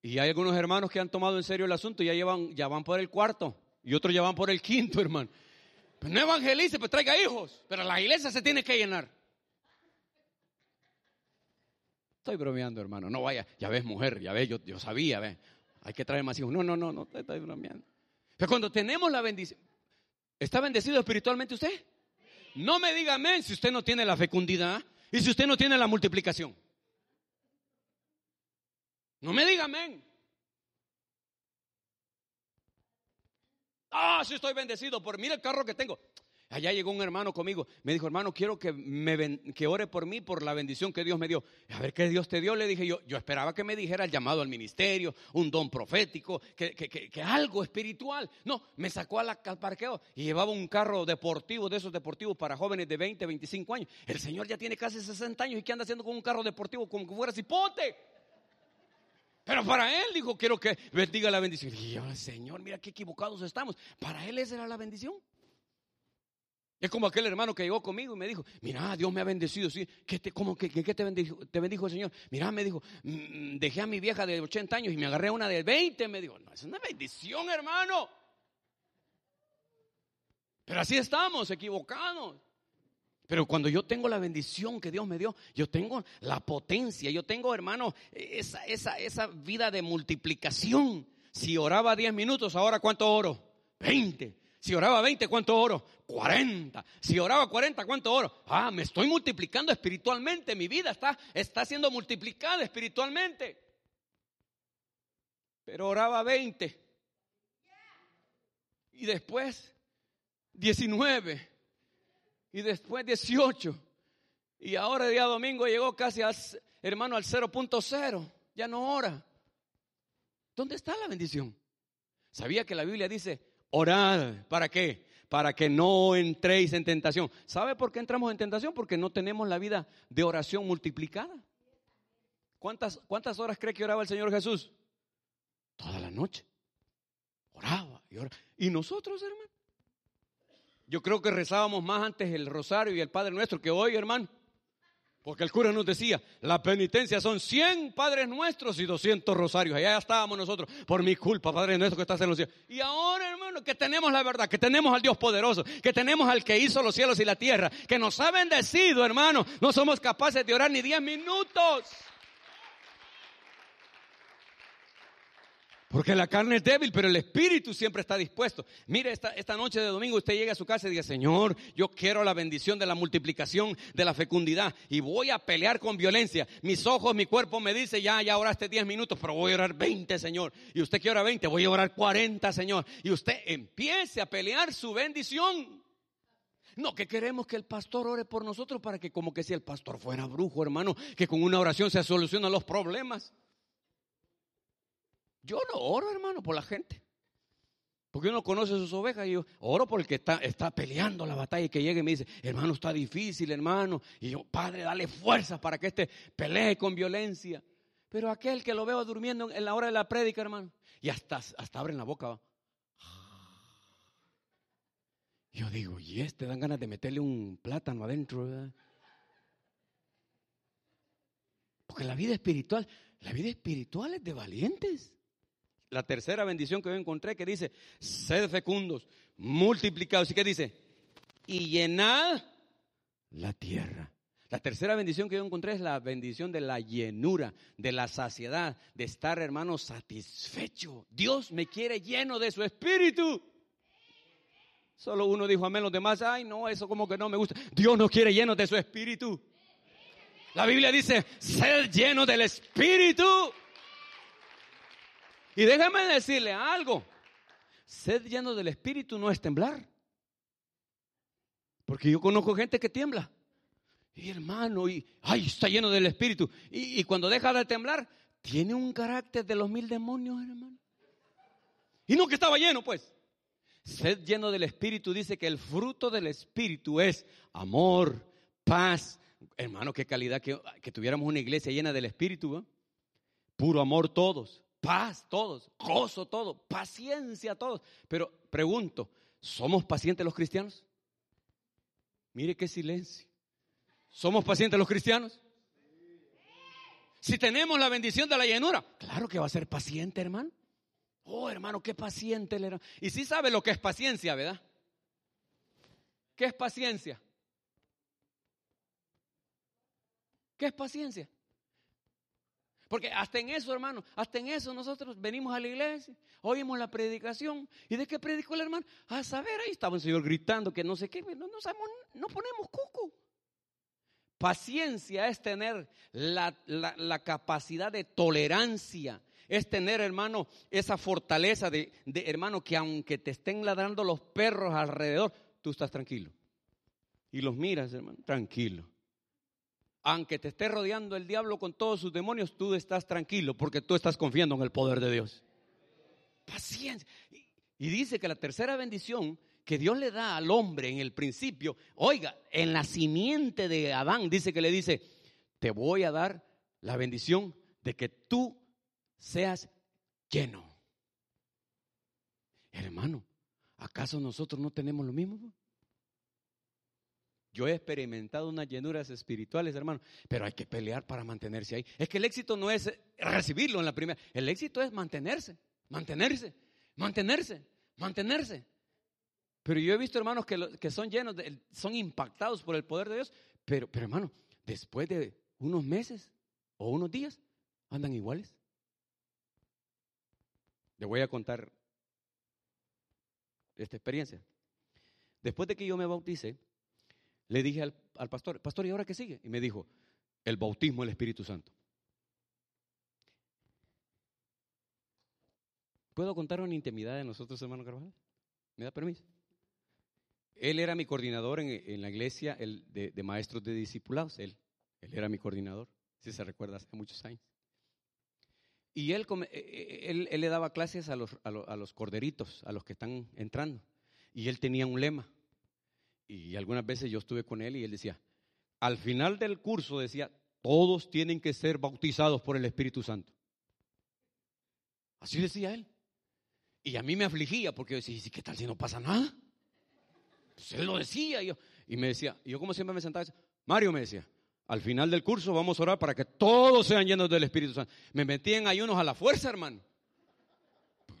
Y hay algunos hermanos que han tomado en serio el asunto y ya, llevan, ya van por el cuarto. Y otros ya van por el quinto, hermano. Pues no evangelice, pues traiga hijos. Pero la iglesia se tiene que llenar. Estoy bromeando, hermano. No vaya, ya ves, mujer, ya ves, yo, yo sabía, ve. Hay que traer más hijos. No, no, no, no, estoy bromeando. Pero cuando tenemos la bendición, ¿está bendecido espiritualmente usted? No me diga amén si usted no tiene la fecundidad y si usted no tiene la multiplicación. No me diga amén. Ah, sí estoy bendecido por mira el carro que tengo. Allá llegó un hermano conmigo, me dijo, hermano, quiero que, me que ore por mí por la bendición que Dios me dio. A ver, ¿qué Dios te dio? Le dije yo, yo esperaba que me dijera el llamado al ministerio, un don profético, que, que, que, algo espiritual. No, me sacó al parqueo y llevaba un carro deportivo, de esos deportivos para jóvenes de 20, 25 años. El Señor ya tiene casi 60 años y ¿qué anda haciendo con un carro deportivo como que fuera cipote? Pero para él dijo, quiero que bendiga la bendición. Señor, mira qué equivocados estamos. Para él esa era la bendición. Es como aquel hermano que llegó conmigo y me dijo, mira, Dios me ha bendecido. ¿Qué te, cómo, que, te, bendijo, te bendijo el Señor? Mira, me dijo, mm, dejé a mi vieja de 80 años y me agarré a una de 20. Me dijo, no, es una bendición, hermano. Pero así estamos, equivocados. Pero cuando yo tengo la bendición que Dios me dio, yo tengo la potencia, yo tengo, hermano, esa, esa, esa vida de multiplicación. Si oraba 10 minutos, ahora ¿cuánto oro? 20. Si oraba 20, ¿cuánto oro? 40. Si oraba 40, ¿cuánto oro? Ah, me estoy multiplicando espiritualmente. Mi vida está, está siendo multiplicada espiritualmente. Pero oraba 20. Y después 19 y después 18. Y ahora el día domingo llegó casi, al, hermano, al 0.0. Ya no ora. ¿Dónde está la bendición? Sabía que la Biblia dice, orad. ¿Para qué? Para que no entréis en tentación. ¿Sabe por qué entramos en tentación? Porque no tenemos la vida de oración multiplicada. ¿Cuántas, cuántas horas cree que oraba el Señor Jesús? Toda la noche. Oraba y oraba. ¿Y nosotros, hermano? Yo creo que rezábamos más antes el rosario y el Padre Nuestro que hoy, hermano. Porque el cura nos decía, la penitencia son 100 Padres Nuestros y 200 rosarios. Allá estábamos nosotros, por mi culpa, Padre Nuestro que estás en los cielos. Y ahora, hermano, que tenemos la verdad, que tenemos al Dios poderoso, que tenemos al que hizo los cielos y la tierra, que nos ha bendecido, hermano. No somos capaces de orar ni 10 minutos. Porque la carne es débil, pero el espíritu siempre está dispuesto. Mire, esta, esta noche de domingo usted llega a su casa y dice, Señor, yo quiero la bendición de la multiplicación, de la fecundidad, y voy a pelear con violencia. Mis ojos, mi cuerpo me dice, ya, ya oraste 10 minutos, pero voy a orar 20, Señor. Y usted quiere orar 20, voy a orar 40, Señor. Y usted empiece a pelear su bendición. No, que queremos que el pastor ore por nosotros para que como que si el pastor fuera brujo, hermano, que con una oración se solucionan los problemas. Yo no oro, hermano, por la gente. Porque uno conoce sus ovejas y yo oro por el que está, está peleando la batalla y que llegue y me dice, hermano, está difícil, hermano. Y yo, Padre, dale fuerzas para que este pelee con violencia. Pero aquel que lo veo durmiendo en la hora de la prédica, hermano, y hasta, hasta abren la boca. Yo digo, y este dan ganas de meterle un plátano adentro. Porque la vida espiritual, la vida espiritual es de valientes la tercera bendición que yo encontré que dice, sed fecundos, multiplicados. ¿Y qué dice? Y llenad la tierra. La tercera bendición que yo encontré es la bendición de la llenura, de la saciedad, de estar, hermano, satisfecho. Dios me quiere lleno de su espíritu. Solo uno dijo amén, los demás, ay, no, eso como que no me gusta. Dios nos quiere llenos de su espíritu. La Biblia dice, sed lleno del espíritu. Y déjame decirle algo. Sed lleno del Espíritu no es temblar. Porque yo conozco gente que tiembla. Y hermano, y ay, está lleno del Espíritu. Y, y cuando deja de temblar, tiene un carácter de los mil demonios, hermano. Y no que estaba lleno, pues. Sed lleno del Espíritu dice que el fruto del Espíritu es amor, paz. Hermano, qué calidad que, que tuviéramos una iglesia llena del Espíritu. Puro amor todos paz todos, gozo todo, paciencia todos. Pero pregunto, ¿somos pacientes los cristianos? Mire qué silencio. ¿Somos pacientes los cristianos? Si tenemos la bendición de la llenura, claro que va a ser paciente, hermano. Oh, hermano, qué paciente el hermano. Y sí sabe lo que es paciencia, ¿verdad? ¿Qué es paciencia? ¿Qué es paciencia? Porque hasta en eso, hermano, hasta en eso nosotros venimos a la iglesia, oímos la predicación. ¿Y de qué predicó el hermano? A saber, ahí estaba el Señor gritando que no sé qué, no, sabemos, no ponemos cuco. Paciencia es tener la, capacidad de tolerancia, es tener, hermano, esa fortaleza de, hermano, que aunque te estén ladrando los perros alrededor, tú estás tranquilo. Y los miras, hermano, tranquilo aunque te esté rodeando el diablo con todos sus demonios, tú estás tranquilo porque tú estás confiando en el poder de Dios. Paciencia. Y dice que la tercera bendición que Dios le da al hombre en el principio, oiga, en la simiente de Adán, dice que le dice, te voy a dar la bendición de que tú seas lleno. Hermano, ¿acaso nosotros no tenemos lo mismo? Yo he experimentado unas llenuras espirituales, hermano, pero hay que pelear para mantenerse ahí. Es que el éxito no es recibirlo en la primera, el éxito es mantenerse, mantenerse, mantenerse, mantenerse. Pero yo he visto hermanos que, que son llenos, de, son impactados por el poder de Dios, pero, pero hermano, después de unos meses o unos días, andan iguales. Le voy a contar esta experiencia. Después de que yo me bauticé, le dije al, pastor, pastor, ¿y ahora qué sigue? Y me dijo, el bautismo del Espíritu Santo. ¿Puedo contar una intimidad de nosotros, hermano Carvajal? ¿Me da permiso? Él era mi coordinador en, la iglesia el de, maestros de discipulados. Él, él era mi coordinador, si se recuerda, hace muchos años. Y él, eh, eh, él, le daba clases a los, a, a los corderitos, a los que están entrando. Y él tenía un lema. Y algunas veces yo estuve con él y él decía, al final del curso decía, todos tienen que ser bautizados por el Espíritu Santo. Así decía él. Y a mí me afligía porque yo decía, ¿qué tal si no pasa nada? Pues él lo decía. Y, yo, y me decía, y yo como siempre me sentaba, Mario me decía, al final del curso vamos a orar para que todos sean llenos del Espíritu Santo. Me metí en ayunos a la fuerza, hermano.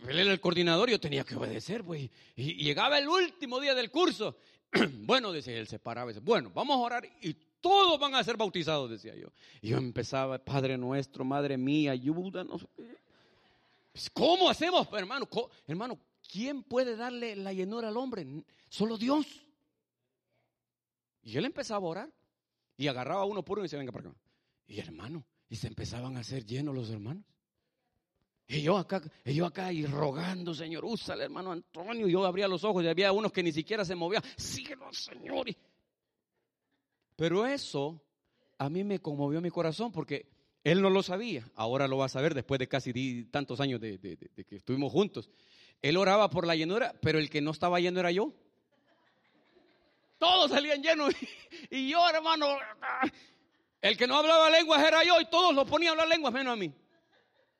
Él era el coordinador, yo tenía que obedecer, pues. Y, llegaba el último día del curso. bueno, decía él, se paraba y decía, bueno, vamos a orar y todos van a ser bautizados, decía yo. Y yo empezaba, Padre nuestro, Madre mía, ayúdanos. Pues, ¿Cómo hacemos, hermano? Hermano, ¿quién puede darle la llenura al hombre? Solo Dios. Y él empezaba a orar y agarraba a uno puro y decía, venga para acá. Y hermano, y se empezaban a hacer llenos los hermanos. Y yo acá, y yo acá y rogando, Señor, úsale, hermano Antonio. Y yo abría los ojos y había unos que ni siquiera se movían. Síguelo, Señor. Pero eso a mí me conmovió mi corazón porque él no lo sabía, ahora lo va a saber después de casi tantos años de, que estuvimos juntos. Él oraba por la llenura, pero el que no estaba lleno era yo. Todos salían llenos y yo, hermano, el que no hablaba lenguas era yo y todos lo ponían a hablar lenguas menos a mí.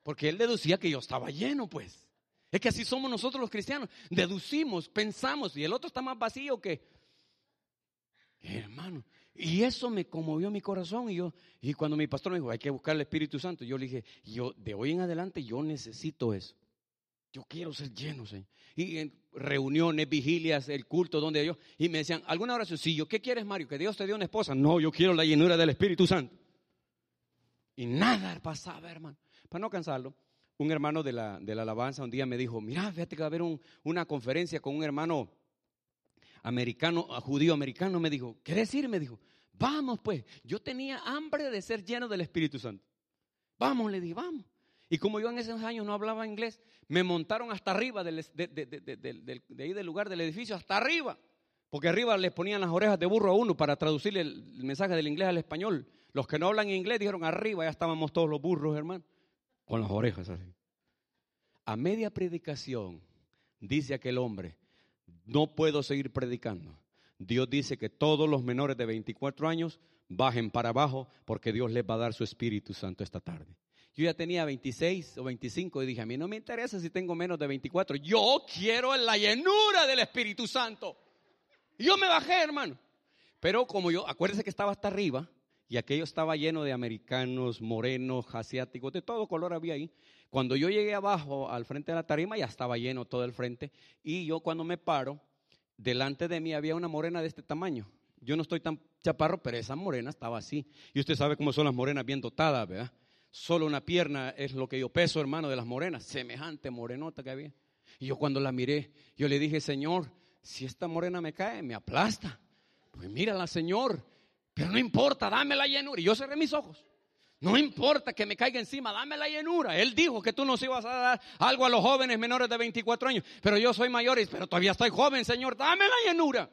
Porque él deducía que yo estaba lleno, pues. Es que así somos nosotros los cristianos. Deducimos, pensamos y el otro está más vacío que... Hermano, y eso me conmovió mi corazón. Y yo, y cuando mi pastor me dijo, hay que buscar el Espíritu Santo, yo le dije, yo de hoy en adelante yo necesito eso. Yo quiero ser lleno, Señor. Y en reuniones, vigilias, el culto donde yo. Y me decían, ¿alguna oración? Sí, yo, ¿qué quieres, Mario? ¿Que Dios te dio una esposa? No, yo quiero la llenura del Espíritu Santo. Y nada pasaba, hermano. Para no cansarlo, un hermano de la, de la alabanza un día me dijo, mira, fíjate que va a haber una conferencia con un hermano americano, judío americano, me dijo, ¿qué decir? Me dijo, vamos pues, yo tenía hambre de ser lleno del Espíritu Santo. Vamos, le dije, vamos. Y como yo en esos años no hablaba inglés, me montaron hasta arriba del, de, ahí del lugar del edificio, hasta arriba. Porque arriba les ponían las orejas de burro a uno para traducirle el, mensaje del inglés al español. Los que no hablan inglés dijeron arriba, ya estábamos todos los burros, hermano, con las orejas así. A media predicación, dice aquel hombre, no puedo seguir predicando. Dios dice que todos los menores de 24 años bajen para abajo porque Dios les va a dar su Espíritu Santo esta tarde. Yo ya tenía 26 o 25 y dije, a mí no me interesa si tengo menos de 24. Yo quiero la llenura del Espíritu Santo. Y yo me bajé, hermano. Pero como yo, acuérdese que estaba hasta arriba y aquello estaba lleno de americanos, morenos, asiáticos, de todo color había ahí. Cuando yo llegué abajo al frente de la tarima ya estaba lleno todo el frente y yo cuando me paro, delante de mí había una morena de este tamaño. Yo no estoy tan chaparro, pero esa morena estaba así. Y usted sabe cómo son las morenas bien dotadas, ¿verdad? Solo una pierna es lo que yo peso, hermano, de las morenas. Semejante morenota que había. Y yo cuando la miré, yo le dije, Señor, si esta morena me cae, me aplasta. Pues mírala, Señor. Pero no importa, dame la llenura. Y yo cerré mis ojos. No importa que me caiga encima, dame la llenura. Él dijo que tú nos ibas a dar algo a los jóvenes menores de 24 años, pero yo soy mayor, pero todavía estoy joven, Señor, dame la llenura.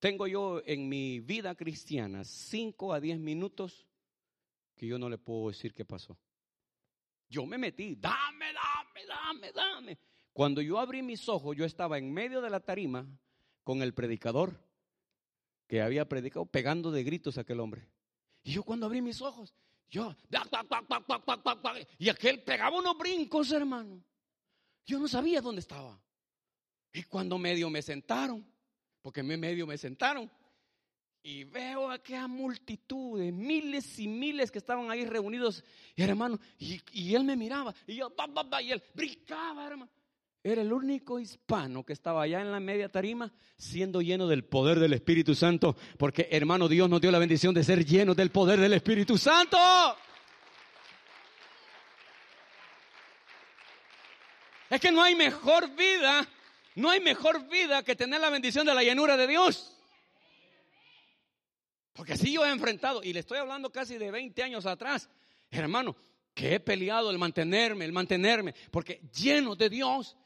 Tengo yo en mi vida cristiana 5 a 10 minutos que yo no le puedo decir qué pasó. Yo me metí, dame, dame, dame, dame. Cuando yo abrí mis ojos, yo estaba en medio de la tarima con el predicador que había predicado, pegando de gritos a aquel hombre. Y yo cuando abrí mis ojos, yo, y aquel pegaba unos brincos, hermano. Yo no sabía dónde estaba. Y cuando medio me sentaron, porque medio me sentaron, y veo aquella multitud de miles y miles que estaban ahí reunidos, y hermano, y, él me miraba, y yo, y él brincaba, hermano. Era el único hispano que estaba allá en la media tarima siendo lleno del poder del Espíritu Santo, porque hermano Dios nos dio la bendición de ser llenos del poder del Espíritu Santo. Es que no hay mejor vida, no hay mejor vida que tener la bendición de la llenura de Dios. Porque así yo he enfrentado, y le estoy hablando casi de 20 años atrás, hermano, que he peleado el mantenerme, el mantenerme, porque lleno de Dios,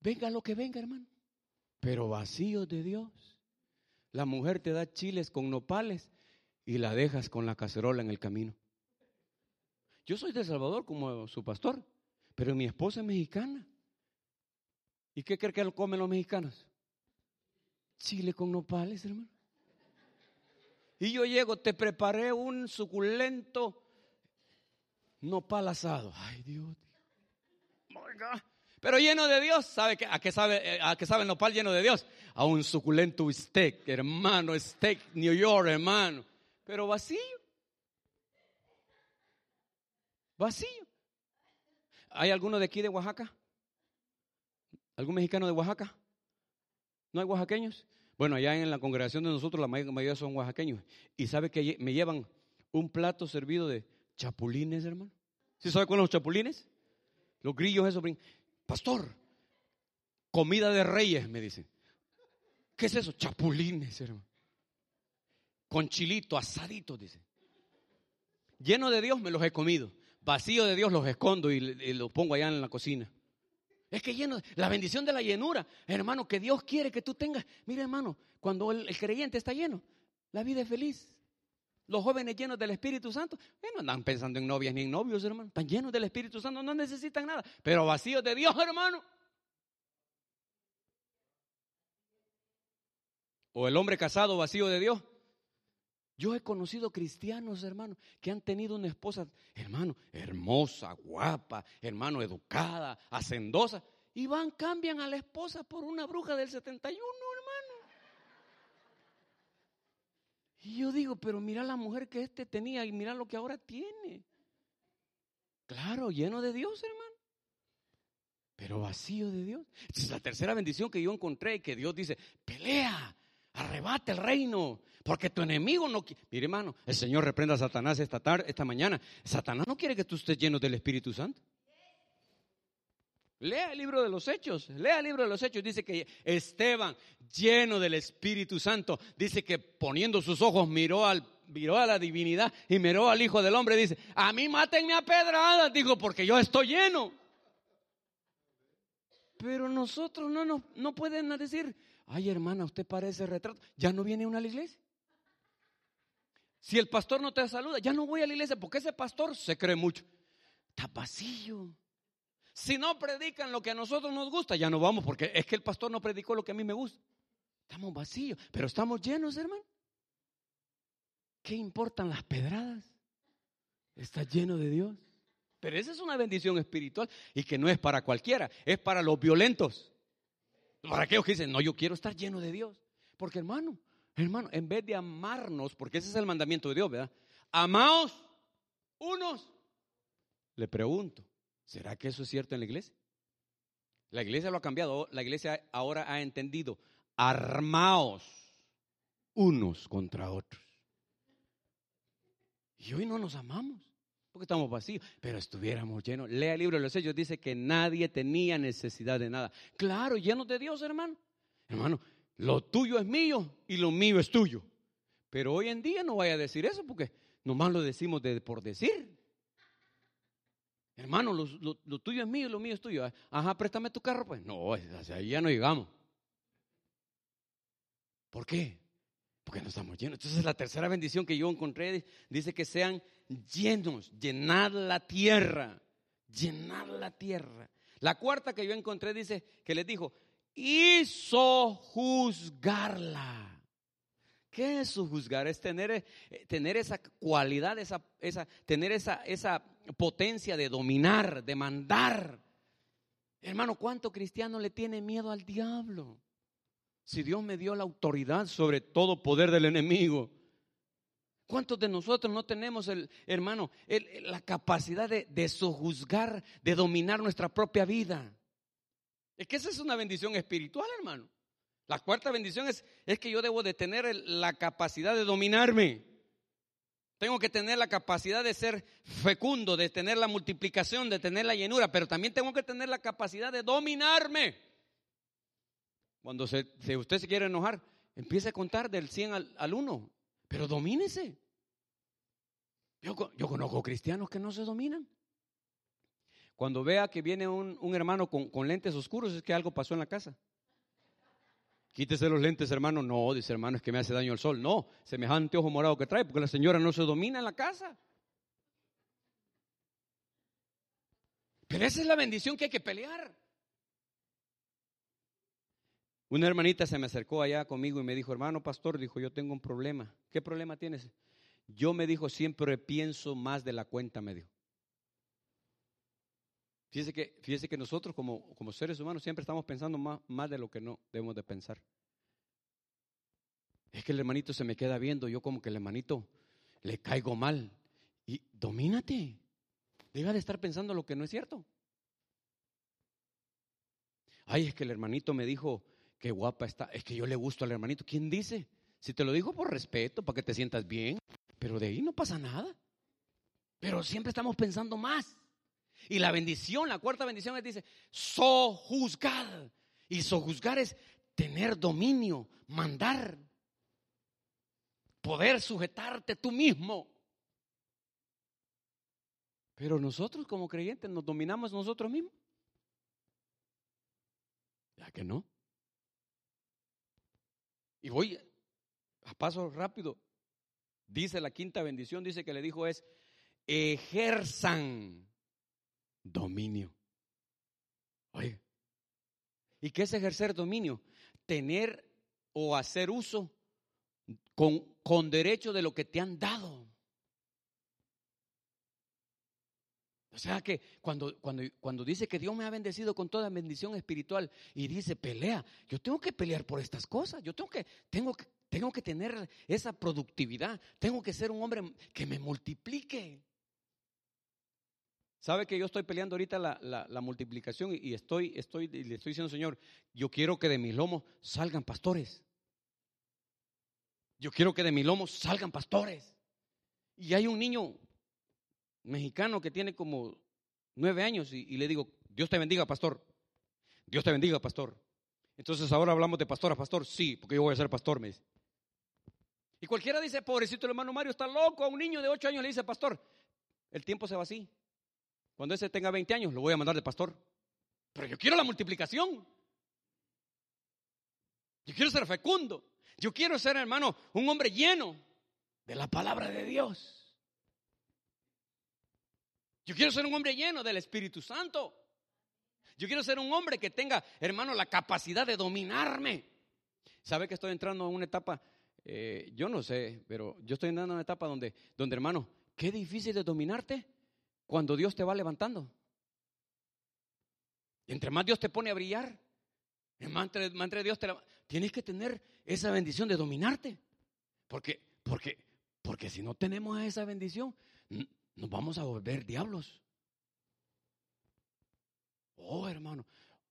venga lo que venga, hermano, pero vacío de Dios. La mujer te da chiles con nopales y la dejas con la cacerola en el camino. Yo soy de Salvador como su pastor, pero mi esposa es mexicana. ¿Y qué cree que comen los mexicanos? Chile con nopales, hermano. Y yo llego, te preparé un suculento nopal asado. Ay, Dios. Pero lleno de Dios, ¿sabe a qué sabe, eh, a qué sabe el lleno de Dios? A un suculento steak, hermano, steak New York, hermano. Pero vacío. Vacío. ¿Hay alguno de aquí de Oaxaca? ¿Algún mexicano de Oaxaca? ¿No hay oaxaqueños? Bueno, allá en la congregación de nosotros la mayoría son oaxaqueños. ¿Y sabe que me llevan un plato servido de chapulines, hermano? ¿Sí sabe cuáles son los chapulines? Los grillos, eso. Pastor, comida de reyes, me dicen. ¿Qué es eso? Chapulines, hermano. Con chilito, asadito, dice. Lleno de Dios me los he comido. Vacío de Dios los escondo y, los pongo allá en la cocina. Es que lleno, la bendición de la llenura, hermano, que Dios quiere que tú tengas. Mira, hermano, cuando el, creyente está lleno, la vida es feliz. Los jóvenes llenos del Espíritu Santo, eh, no andan pensando en novias ni en novios, hermano. Están llenos del Espíritu Santo, no necesitan nada, pero vacíos de Dios, hermano. O el hombre casado vacío de Dios. Yo he conocido cristianos, hermano, que han tenido una esposa, hermano, hermosa, guapa, hermano, educada, hacendosa, y van, cambian a la esposa por una bruja del 71, hermano. Y yo digo, pero mira la mujer que este tenía y mira lo que ahora tiene. Claro, lleno de Dios, hermano. Pero vacío de Dios. es la tercera bendición que yo encontré, que Dios dice, pelea, arrebate el reino, porque tu enemigo no quiere. Mire, hermano, el Señor reprenda a Satanás esta tarde, esta mañana. Satanás no quiere que tú estés lleno del Espíritu Santo. Lea el libro de los Hechos, lea el libro de los Hechos. Dice que Esteban, lleno del Espíritu Santo, dice que poniendo sus ojos miró al miró a la divinidad y miró al Hijo del Hombre. Dice: A mí mátenme a pedradas, digo, porque yo estoy lleno. Pero nosotros no, no, no pueden decir, ay hermana, usted parece retrato. Ya no viene una a la iglesia. Si el pastor no te saluda, ya no voy a la iglesia porque ese pastor se cree mucho. Está vacío. Si no predican lo que a nosotros nos gusta, ya no vamos porque es que el pastor no predicó lo que a mí me gusta. Estamos vacíos, pero estamos llenos, hermano. ¿Qué importan las pedradas? Está lleno de Dios. Pero esa es una bendición espiritual y que no es para cualquiera, es para los violentos. Para aquellos que dicen, no, yo quiero estar lleno de Dios. Porque hermano, hermano, en vez de amarnos, porque ese es el mandamiento de Dios, ¿verdad? Amaos unos. Le pregunto, ¿será que eso es cierto en la iglesia? La iglesia lo ha cambiado, la iglesia ahora ha entendido, armaos unos contra otros. Y hoy no nos amamos porque estamos vacíos, pero estuviéramos llenos. Lea el libro de los Hechos, dice que nadie tenía necesidad de nada. Claro, llenos de Dios, hermano. Hermano, lo tuyo es mío y lo mío es tuyo. Pero hoy en día no vaya a decir eso porque nomás lo decimos de, por decir. Hermano, lo, tuyo es mío y lo mío es tuyo. Ajá, préstame tu carro, pues. No, hacia ahí ya no llegamos. ¿Por qué? Porque no estamos llenos. Entonces la tercera bendición que yo encontré dice que sean llenos, llenar la tierra, llenar la tierra. La cuarta que yo encontré dice que les dijo, hizo juzgarla. ¿Qué es juzgar? Es tener, eh, tener esa cualidad, esa, esa, tener esa, esa potencia de dominar, de mandar. Hermano, ¿cuánto cristiano le tiene miedo al diablo? Si Dios me dio la autoridad sobre todo poder del enemigo. ¿Cuántos de nosotros no tenemos, el, hermano, la capacidad de, de sojuzgar, de dominar nuestra propia vida? Es que esa es una bendición espiritual, hermano. La cuarta bendición es, que yo debo de tener la capacidad de dominarme. Tengo que tener la capacidad de ser fecundo, de tener la multiplicación, de tener la llenura, pero también tengo que tener la capacidad de dominarme. Cuando usted se quiere enojar, empiece a contar del 100 al, 1, pero domínese. Yo, conozco cristianos que no se dominan. Cuando vea que viene un, hermano con lentes oscuros, es que algo pasó en la casa. Quítese los lentes, hermano. No, dice hermano, es que me hace daño el sol. No, semejante ojo morado que trae, porque la señora no se domina en la casa. Pero esa es la bendición que hay que pelear. Una hermanita se me acercó allá conmigo y me dijo, hermano pastor, dijo, yo tengo un problema. ¿Qué problema tienes? Yo me dijo, siempre pienso más de la cuenta, me dijo. Fíjese que, fíjese que nosotros como, como seres humanos siempre estamos pensando más, más de lo que no debemos de pensar. Es que el hermanito se me queda viendo, yo como que el hermanito le caigo mal. Y domínate. Deja de estar pensando lo que no es cierto. Ay, es que el hermanito me dijo que guapa está. Es que yo le gusto al hermanito. ¿Quién dice? Si te lo dijo por respeto, para que te sientas bien. Pero de ahí no pasa nada. Pero siempre estamos pensando más. Y la bendición, la cuarta bendición es, dice, sojuzgar. Y sojuzgar es tener dominio, mandar, poder sujetarte tú mismo. Pero nosotros como creyentes nos dominamos nosotros mismos. ¿Ya que no? Y voy a paso rápido. Dice la quinta bendición, dice que le dijo es, ejerzan dominio. Oye, ¿y qué es ejercer dominio? Tener o hacer uso con, con derecho de lo que te han dado. O sea que cuando, cuando, cuando dice que Dios me ha bendecido con toda bendición espiritual y dice pelea, yo tengo que pelear por estas cosas, yo tengo que, tengo que, tengo que tener esa productividad, tengo que ser un hombre que me multiplique. ¿Sabe que yo estoy peleando ahorita la, multiplicación y, estoy, estoy, y le estoy diciendo, Señor, yo quiero que de mis lomos salgan pastores. Yo quiero que de mis lomos salgan pastores. Y hay un niño mexicano que tiene como nueve años y, le digo, Dios te bendiga, pastor. Dios te bendiga, pastor. Entonces ahora hablamos de pastor a pastor. Sí, porque yo voy a ser pastor, me dice. Y cualquiera dice, pobrecito el hermano Mario, está loco. A un niño de ocho años le dice, pastor, el tiempo se va así. Cuando ese tenga 20 años, lo voy a mandar de pastor. Pero yo quiero la multiplicación. Yo quiero ser fecundo. Yo quiero ser, hermano, un hombre lleno de la palabra de Dios. Yo quiero ser un hombre lleno del Espíritu Santo. Yo quiero ser un hombre que tenga, hermano, la capacidad de dominarme. ¿Sabe que estoy entrando a una etapa? Eh, yo no sé, pero yo estoy entrando a una etapa donde, donde, hermano, qué difícil de dominarte cuando Dios te va levantando. Y entre más Dios te pone a brillar, más entre, Dios te tienes que tener esa bendición de dominarte. Porque, porque, porque si no tenemos esa bendición, nos vamos a volver diablos. Oh, hermano,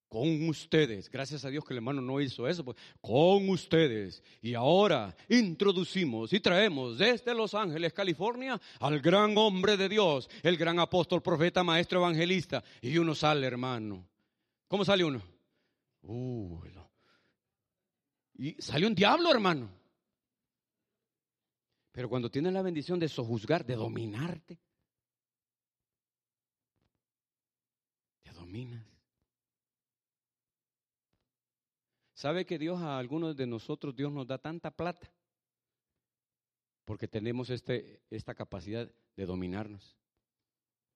con ustedes. Gracias a Dios que el hermano no hizo eso. Pues, con ustedes. Y ahora introducimos y traemos desde Los Ángeles, California, al gran hombre de Dios, el gran apóstol, profeta, maestro, evangelista. Y uno sale, hermano. ¿Cómo sale uno? Uh, y sale un diablo, hermano. Pero cuando tienes la bendición de sojuzgar, de dominarte, te dominas. ¿Sabe que Dios a algunos de nosotros, Dios nos da tanta plata? Porque tenemos este, esta capacidad de dominarnos.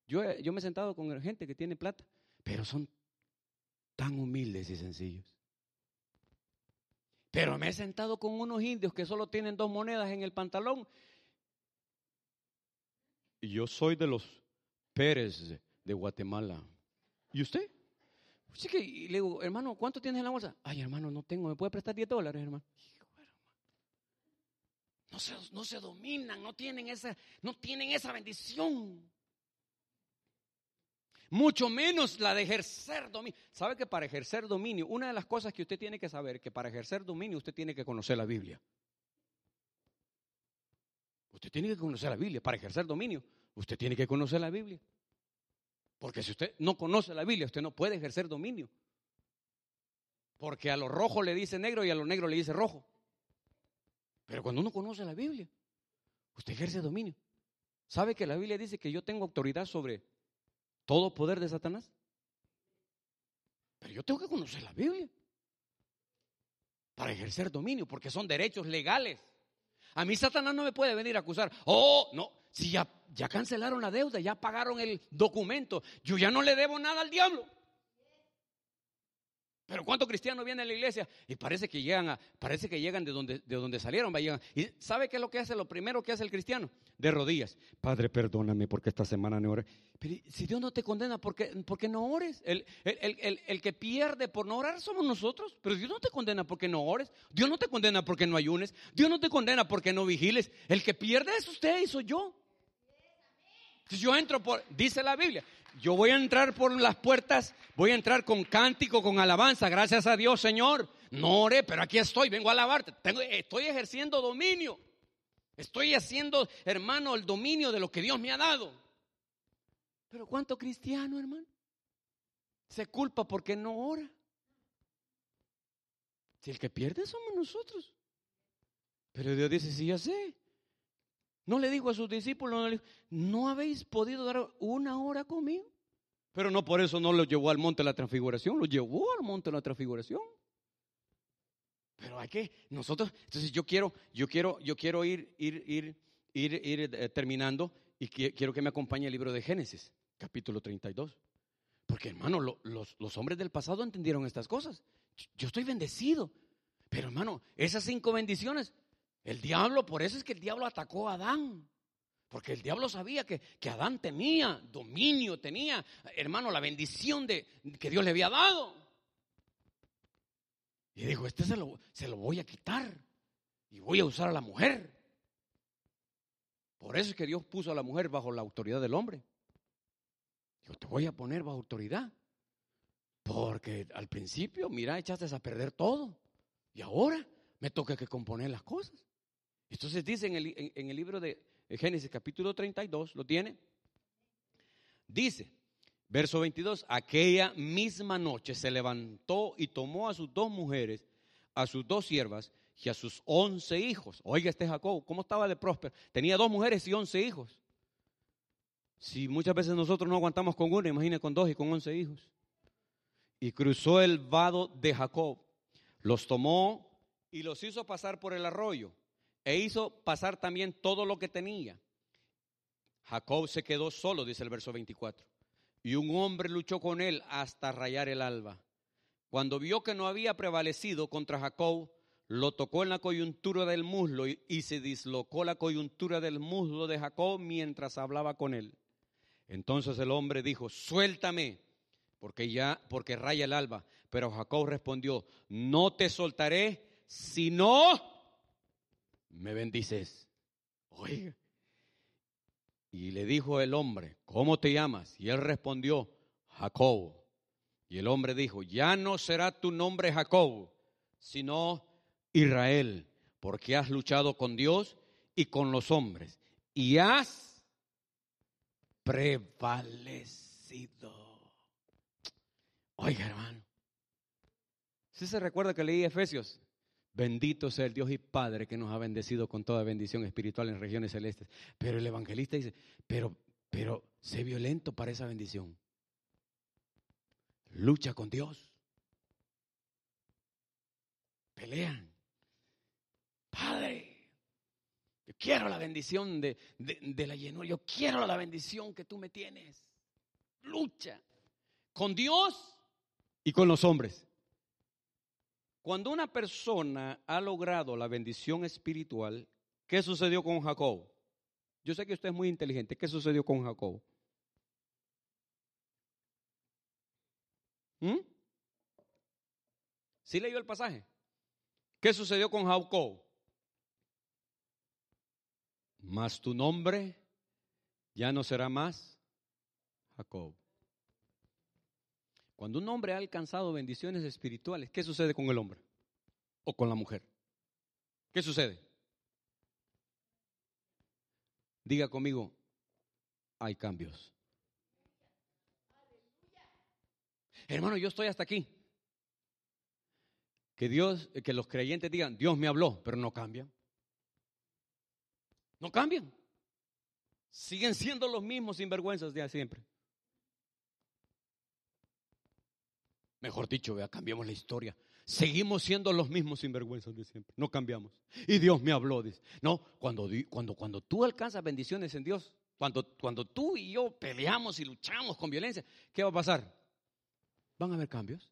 Yo, yo me he sentado con gente que tiene plata, pero son tan humildes y sencillos. Pero me he sentado con unos indios que solo tienen dos monedas en el pantalón. Y yo soy de los Pérez de Guatemala. ¿Y usted? Así que le digo, hermano, ¿cuánto tienes en la bolsa? Ay, hermano, no tengo, ¿me puede prestar 10 dólares, hermano? No se, no se dominan, no tienen, esa, no tienen esa bendición. mucho menos la de ejercer dominio. ¿Sabe que para ejercer dominio, una de las cosas que usted tiene que saber, que para ejercer dominio usted tiene que conocer la Biblia? Usted tiene que conocer la Biblia. Para ejercer dominio, usted tiene que conocer la Biblia. Porque si usted no conoce la Biblia, usted no puede ejercer dominio. Porque a lo rojo le dice negro y a lo negro le dice rojo. Pero cuando uno conoce la Biblia, usted ejerce dominio. ¿Sabe que la Biblia dice que yo tengo autoridad sobre todo poder de Satanás? Pero yo tengo que conocer la Biblia para ejercer dominio, porque son derechos legales. A mí Satanás no me puede venir a acusar. Oh, no, si ya, ya cancelaron la deuda, ya pagaron el documento, yo ya no le debo nada al diablo. Pero ¿cuántos cristianos vienen a la iglesia? Y parece que llegan, a, parece que llegan de donde, de donde salieron. ¿Y sabe qué es lo que hace? Lo primero que hace el cristiano, de rodillas. Padre, perdóname porque esta semana no oré. Pero si Dios no te condena, ¿por qué, no ores? El, el, que pierde por no orar somos nosotros. Pero Dios no te condena porque no ores. Dios no te condena porque no ayunes. Dios no te condena porque no vigiles. El que pierde es usted y soy yo. Yo entro por, dice la Biblia, yo voy a entrar por las puertas, voy a entrar con cántico, con alabanza, gracias a Dios, Señor. No oré, pero aquí estoy, vengo a alabarte. estoy ejerciendo dominio. Estoy haciendo, hermano, el dominio de lo que Dios me ha dado. Pero ¿cuánto cristiano, hermano? Se culpa porque no ora. Si el que pierde somos nosotros. Pero Dios dice, sí, ya sé. No le dijo a sus discípulos, no, habéis podido dar una hora conmigo. Pero no por eso no lo llevó al monte de la transfiguración, lo llevó al monte de la transfiguración. Pero hay que, nosotros, entonces yo quiero, yo quiero, yo quiero ir, ir, ir, ir, ir eh, terminando y quiero que me acompañe el libro de Génesis, capítulo 32. Porque hermano, los, los hombres del pasado entendieron estas cosas. Yo estoy bendecido. Pero hermano, esas cinco bendiciones el diablo, por eso es que el diablo atacó a Adán. Porque el diablo sabía que, que Adán tenía dominio, tenía, hermano, la bendición de, que Dios le había dado. Y dijo, este se lo, se lo voy a quitar y voy a usar a la mujer. Por eso es que Dios puso a la mujer bajo la autoridad del hombre. Yo te voy a poner bajo autoridad. Porque al principio, mira, echaste a perder todo. Y ahora me toca que componer las cosas. Entonces dice en el, libro de Génesis capítulo 32, ¿lo tiene? Dice, verso 22, aquella misma noche se levantó y tomó a sus dos mujeres, a sus dos siervas y a sus once hijos. Oiga, este Jacob, ¿cómo estaba de próspero? Tenía dos mujeres y once hijos. Si muchas veces nosotros no aguantamos con uno, imagine con dos y con once hijos. Y cruzó el vado de Jacob, los tomó y los hizo pasar por el arroyo e hizo pasar también todo lo que tenía. Jacob se quedó solo, dice el verso 24. Y un hombre luchó con él hasta rayar el alba. Cuando vio que no había prevalecido contra Jacob, lo tocó en la coyuntura del muslo y, se dislocó la coyuntura del muslo de Jacob mientras hablaba con él. Entonces el hombre dijo, suéltame, porque ya, porque raya el alba. Pero Jacob respondió, no te soltaré, sino me bendices. Oiga. Y le dijo el hombre, ¿cómo te llamas? Y él respondió, Jacob. Y el hombre dijo, ya no será tu nombre Jacob, sino Israel, porque has luchado con Dios y con los hombres y has prevalecido. Oiga, hermano. Si se recuerda que leí Efesios, Bendito sea el Dios y Padre que nos ha bendecido con toda bendición espiritual en regiones celestes. Pero el evangelista dice, pero, pero sé violento para esa bendición. Lucha con Dios. Pelean. Padre, yo quiero la bendición de, de la llenura. Yo quiero la bendición que tú me tienes. Lucha con Dios y con los hombres. Cuando una persona ha logrado la bendición espiritual, ¿qué sucedió con Jacob? Yo sé que usted es muy inteligente. ¿Qué sucedió con Jacob? ¿Mm? ¿Sí leyó el pasaje? ¿Qué sucedió con Jacob? Mas tu nombre ya no será más Jacob. Cuando un hombre ha alcanzado bendiciones espirituales, ¿qué sucede con el hombre? ¿O con la mujer? ¿Qué sucede? Diga conmigo, hay cambios. Hermano, yo estoy hasta aquí. Que Dios, que los creyentes digan, Dios me habló, pero no cambian. No cambian. Siguen siendo los mismos sinvergüenzas de siempre. Mejor dicho, vea, cambiamos la historia. Seguimos siendo los mismos sinvergüenzas de siempre. No cambiamos. Y Dios me habló. Dice. No, cuando, cuando, cuando tú alcanzas bendiciones en Dios, cuando, cuando tú y yo peleamos y luchamos con violencia, ¿qué va a pasar? Van a haber cambios.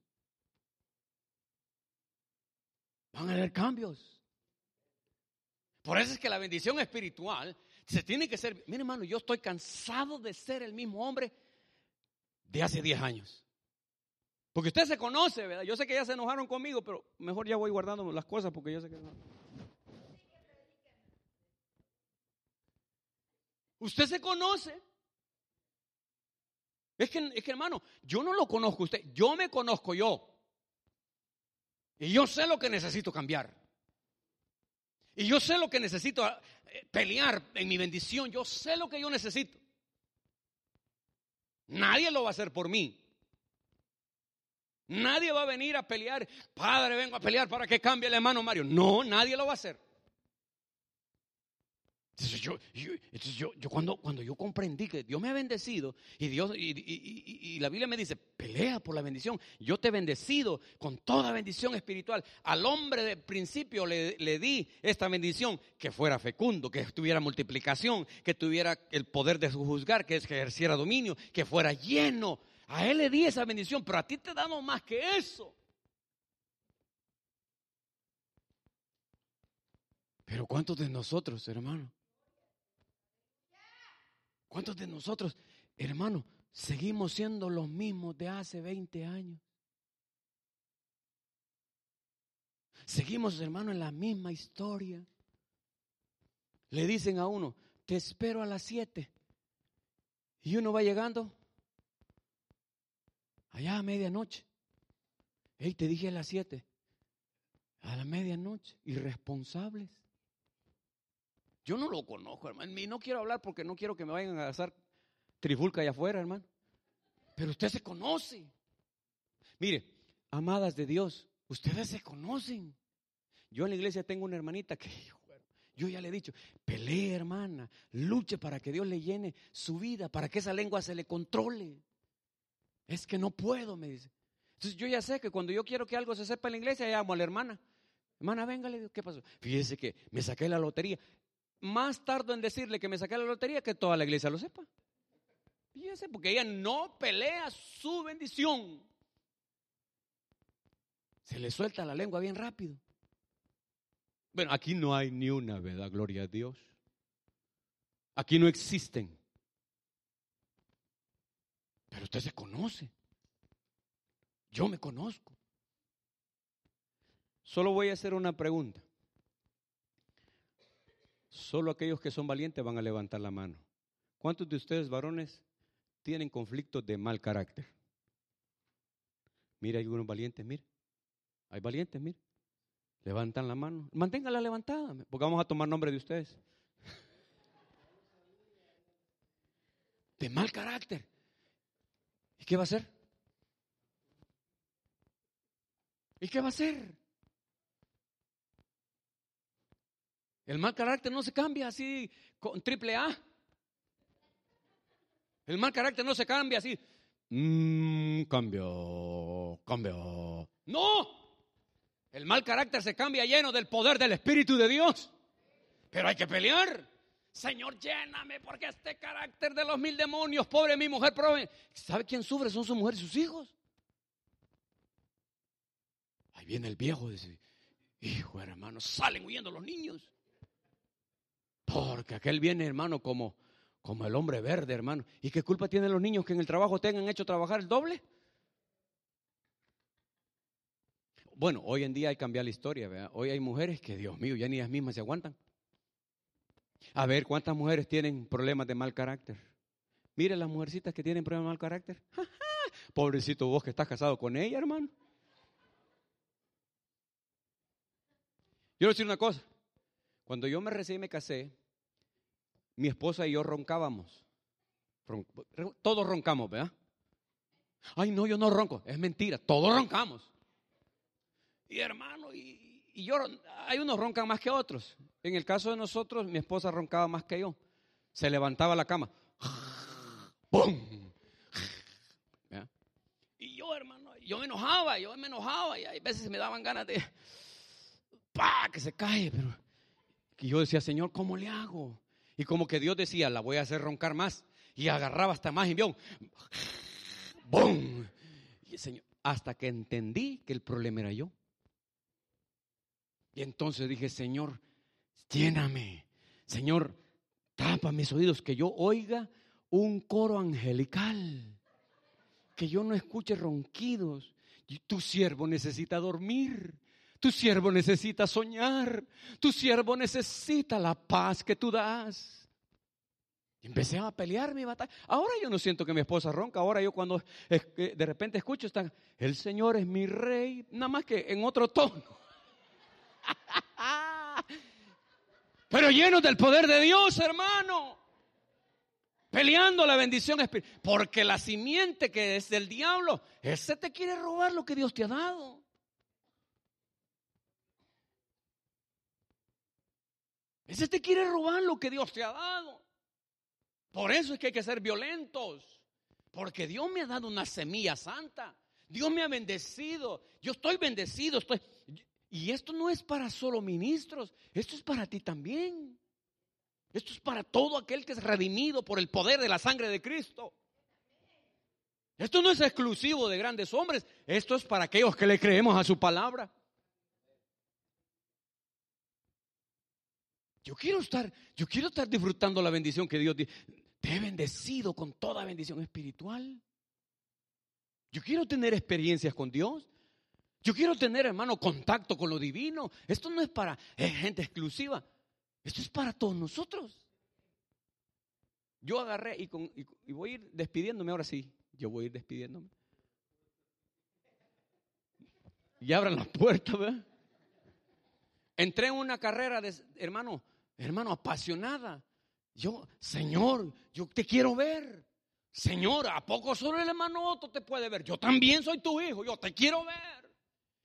Van a haber cambios. Por eso es que la bendición espiritual se tiene que ser. Mire, hermano, yo estoy cansado de ser el mismo hombre de hace 10 años. Porque usted se conoce, ¿verdad? Yo sé que ya se enojaron conmigo, pero mejor ya voy guardando las cosas porque yo sé que no. Usted se conoce. Es que, es que, hermano, yo no lo conozco usted, yo me conozco yo. Y yo sé lo que necesito cambiar. Y yo sé lo que necesito eh, pelear en mi bendición. Yo sé lo que yo necesito. Nadie lo va a hacer por mí. Nadie va a venir a pelear. Padre, vengo a pelear para que cambie el hermano Mario. No, nadie lo va a hacer. Entonces yo, yo, cuando, cuando yo comprendí que Dios me ha bendecido y Dios y, la Biblia me dice, pelea por la bendición. Yo te he bendecido con toda bendición espiritual. Al hombre de principio le, le di esta bendición, que fuera fecundo, que tuviera multiplicación, que tuviera el poder de juzgar, que ejerciera dominio, que fuera lleno. A él le di esa bendición, pero a ti te damos más que eso. Pero ¿cuántos de nosotros, hermano? ¿Cuántos de nosotros, hermano, seguimos siendo los mismos de hace 20 años? Seguimos, hermano, en la misma historia. Le dicen a uno, te espero a las 7. Y uno va llegando allá a medianoche. Hey, te dije a las 7. A la medianoche. Irresponsables. Yo no lo conozco, hermano. Y no quiero hablar porque no quiero que me vayan a hacer trifulca allá afuera, hermano. Pero usted se conoce. Mire, amadas de Dios, ustedes se conocen. Yo en la iglesia tengo una hermanita que yo ya le he dicho, pelee hermana, luche para que Dios le llene su vida, para que esa lengua se le controle. Es que no puedo, me dice. Entonces yo ya sé que cuando yo quiero que algo se sepa en la iglesia, llamo a la hermana. Hermana, venga, le digo, ¿qué pasó? Fíjese que me saqué la lotería más tardo en decirle que me saqué la lotería que toda la iglesia lo sepa. Fíjese, porque ella no pelea su bendición. Se le suelta la lengua bien rápido. Bueno, aquí no hay ni una, ¿verdad? Gloria a Dios. Aquí no existen. Pero usted se conoce. Yo me conozco. Solo voy a hacer una pregunta. Solo aquellos que son valientes van a levantar la mano. ¿Cuántos de ustedes, varones, tienen conflictos de mal carácter? Mira, hay algunos valientes, mire. Hay valientes, mire. Levantan la mano. Manténgala levantada, porque vamos a tomar nombre de ustedes. De mal carácter. ¿Y qué va a hacer? ¿Y qué va a hacer? El mal carácter no se cambia así con triple A. El mal carácter no se cambia así. Mmm, cambio, cambio. No. El mal carácter se cambia lleno del poder del Espíritu de Dios. Pero hay que pelear. Señor, lléname porque este carácter de los mil demonios, pobre mi mujer, pobre. ¿Sabe quién sufre? Son su mujer y sus hijos. Ahí viene el viejo, dice, hijo hermano, salen huyendo los niños. Porque aquel viene, hermano, como, como el hombre verde, hermano. ¿Y qué culpa tienen los niños que en el trabajo tengan hecho trabajar el doble? Bueno, hoy en día hay que cambiar la historia. Hoy hay mujeres que, Dios mío, ya ni ellas mismas se aguantan. A ver, ¿cuántas mujeres tienen problemas de mal carácter? Mire las mujercitas que tienen problemas de mal carácter. Pobrecito vos que estás casado con ella, hermano. Yo quiero decir una cosa. Cuando yo me recién me casé, mi esposa y yo roncábamos. todos roncamos, ¿verdad? Ay, no, yo no ronco. Es mentira, todos roncamos. Y hermano, y, y yo, hay unos roncan más que otros. En el caso de nosotros, mi esposa roncaba más que yo. Se levantaba la cama. ¡Bum! Y yo, hermano, yo me enojaba, yo me enojaba y a veces me daban ganas de ¡pah! que se cae, pero y yo decía, Señor, ¿cómo le hago? Y como que Dios decía, la voy a hacer roncar más. Y agarraba hasta más y vio, ¡bum! Y Señor, hasta que entendí que el problema era yo. Y entonces dije, Señor, lléname. Señor, tapa mis oídos, que yo oiga un coro angelical. Que yo no escuche ronquidos. Tu siervo necesita dormir. Tu siervo necesita soñar. Tu siervo necesita la paz que tú das. Y empecé a pelear mi batalla. Ahora yo no siento que mi esposa ronca. Ahora yo cuando de repente escucho, está, el Señor es mi rey. Nada más que en otro tono. Pero llenos del poder de Dios, hermano. Peleando la bendición espiritual. Porque la simiente que es del diablo, ese te quiere robar lo que Dios te ha dado. Ese te quiere robar lo que Dios te ha dado. Por eso es que hay que ser violentos. Porque Dios me ha dado una semilla santa. Dios me ha bendecido. Yo estoy bendecido. Estoy... Y esto no es para solo ministros. Esto es para ti también. Esto es para todo aquel que es redimido por el poder de la sangre de Cristo. Esto no es exclusivo de grandes hombres. Esto es para aquellos que le creemos a su palabra. Yo quiero estar, yo quiero estar disfrutando la bendición que Dios te ha bendecido con toda bendición espiritual. Yo quiero tener experiencias con Dios. Yo quiero tener, hermano, contacto con lo divino. Esto no es para gente exclusiva. Esto es para todos nosotros. Yo agarré y, voy a ir despidiéndome ahora sí. Yo voy a ir despidiéndome. Y abran la puerta, ¿verdad? Entré en una carrera de, hermano, hermano, apasionada. Yo, Señor, yo te quiero ver. Señor, ¿a poco solo el hermano Otto te puede ver? Yo también soy tu hijo, yo te quiero ver.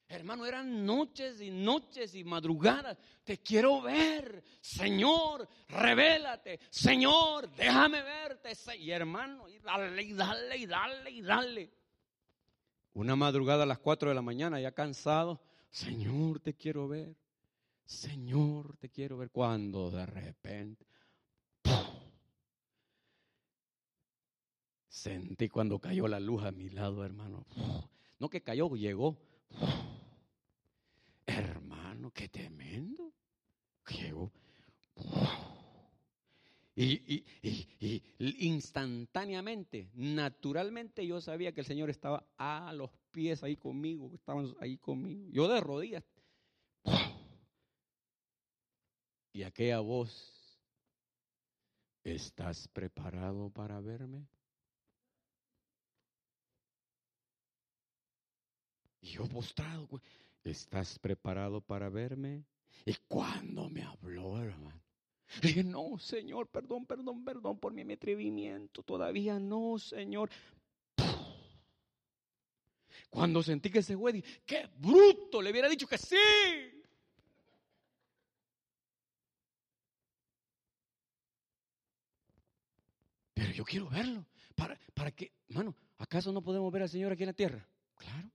Hermano, eran noches y noches y madrugadas. Te quiero ver. Señor, revélate. Señor, déjame verte. Y hermano, y dale, y dale, y dale, y dale. Una madrugada a las 4 de la mañana, ya cansado. Señor, te quiero ver. Señor, te quiero ver cuando de repente sentí cuando cayó la luz a mi lado, hermano. No que cayó, llegó. Hermano, qué tremendo. Llegó. Y, y, instantáneamente, naturalmente yo sabía que el Señor estaba a los pies ahí conmigo, estaban ahí conmigo. Yo de rodillas. Y aquella voz, ¿estás preparado para verme? Y yo postrado, ¿estás preparado para verme? Y cuando me habló, hermano, dije, no, Señor, perdón, perdón, perdón por mi atrevimiento, todavía no, Señor. Cuando sentí que se fue, dije, qué bruto, le hubiera dicho que sí. Pero yo quiero verlo. ¿Para, para qué? Mano, ¿acaso no podemos ver al Señor aquí en la tierra? Claro.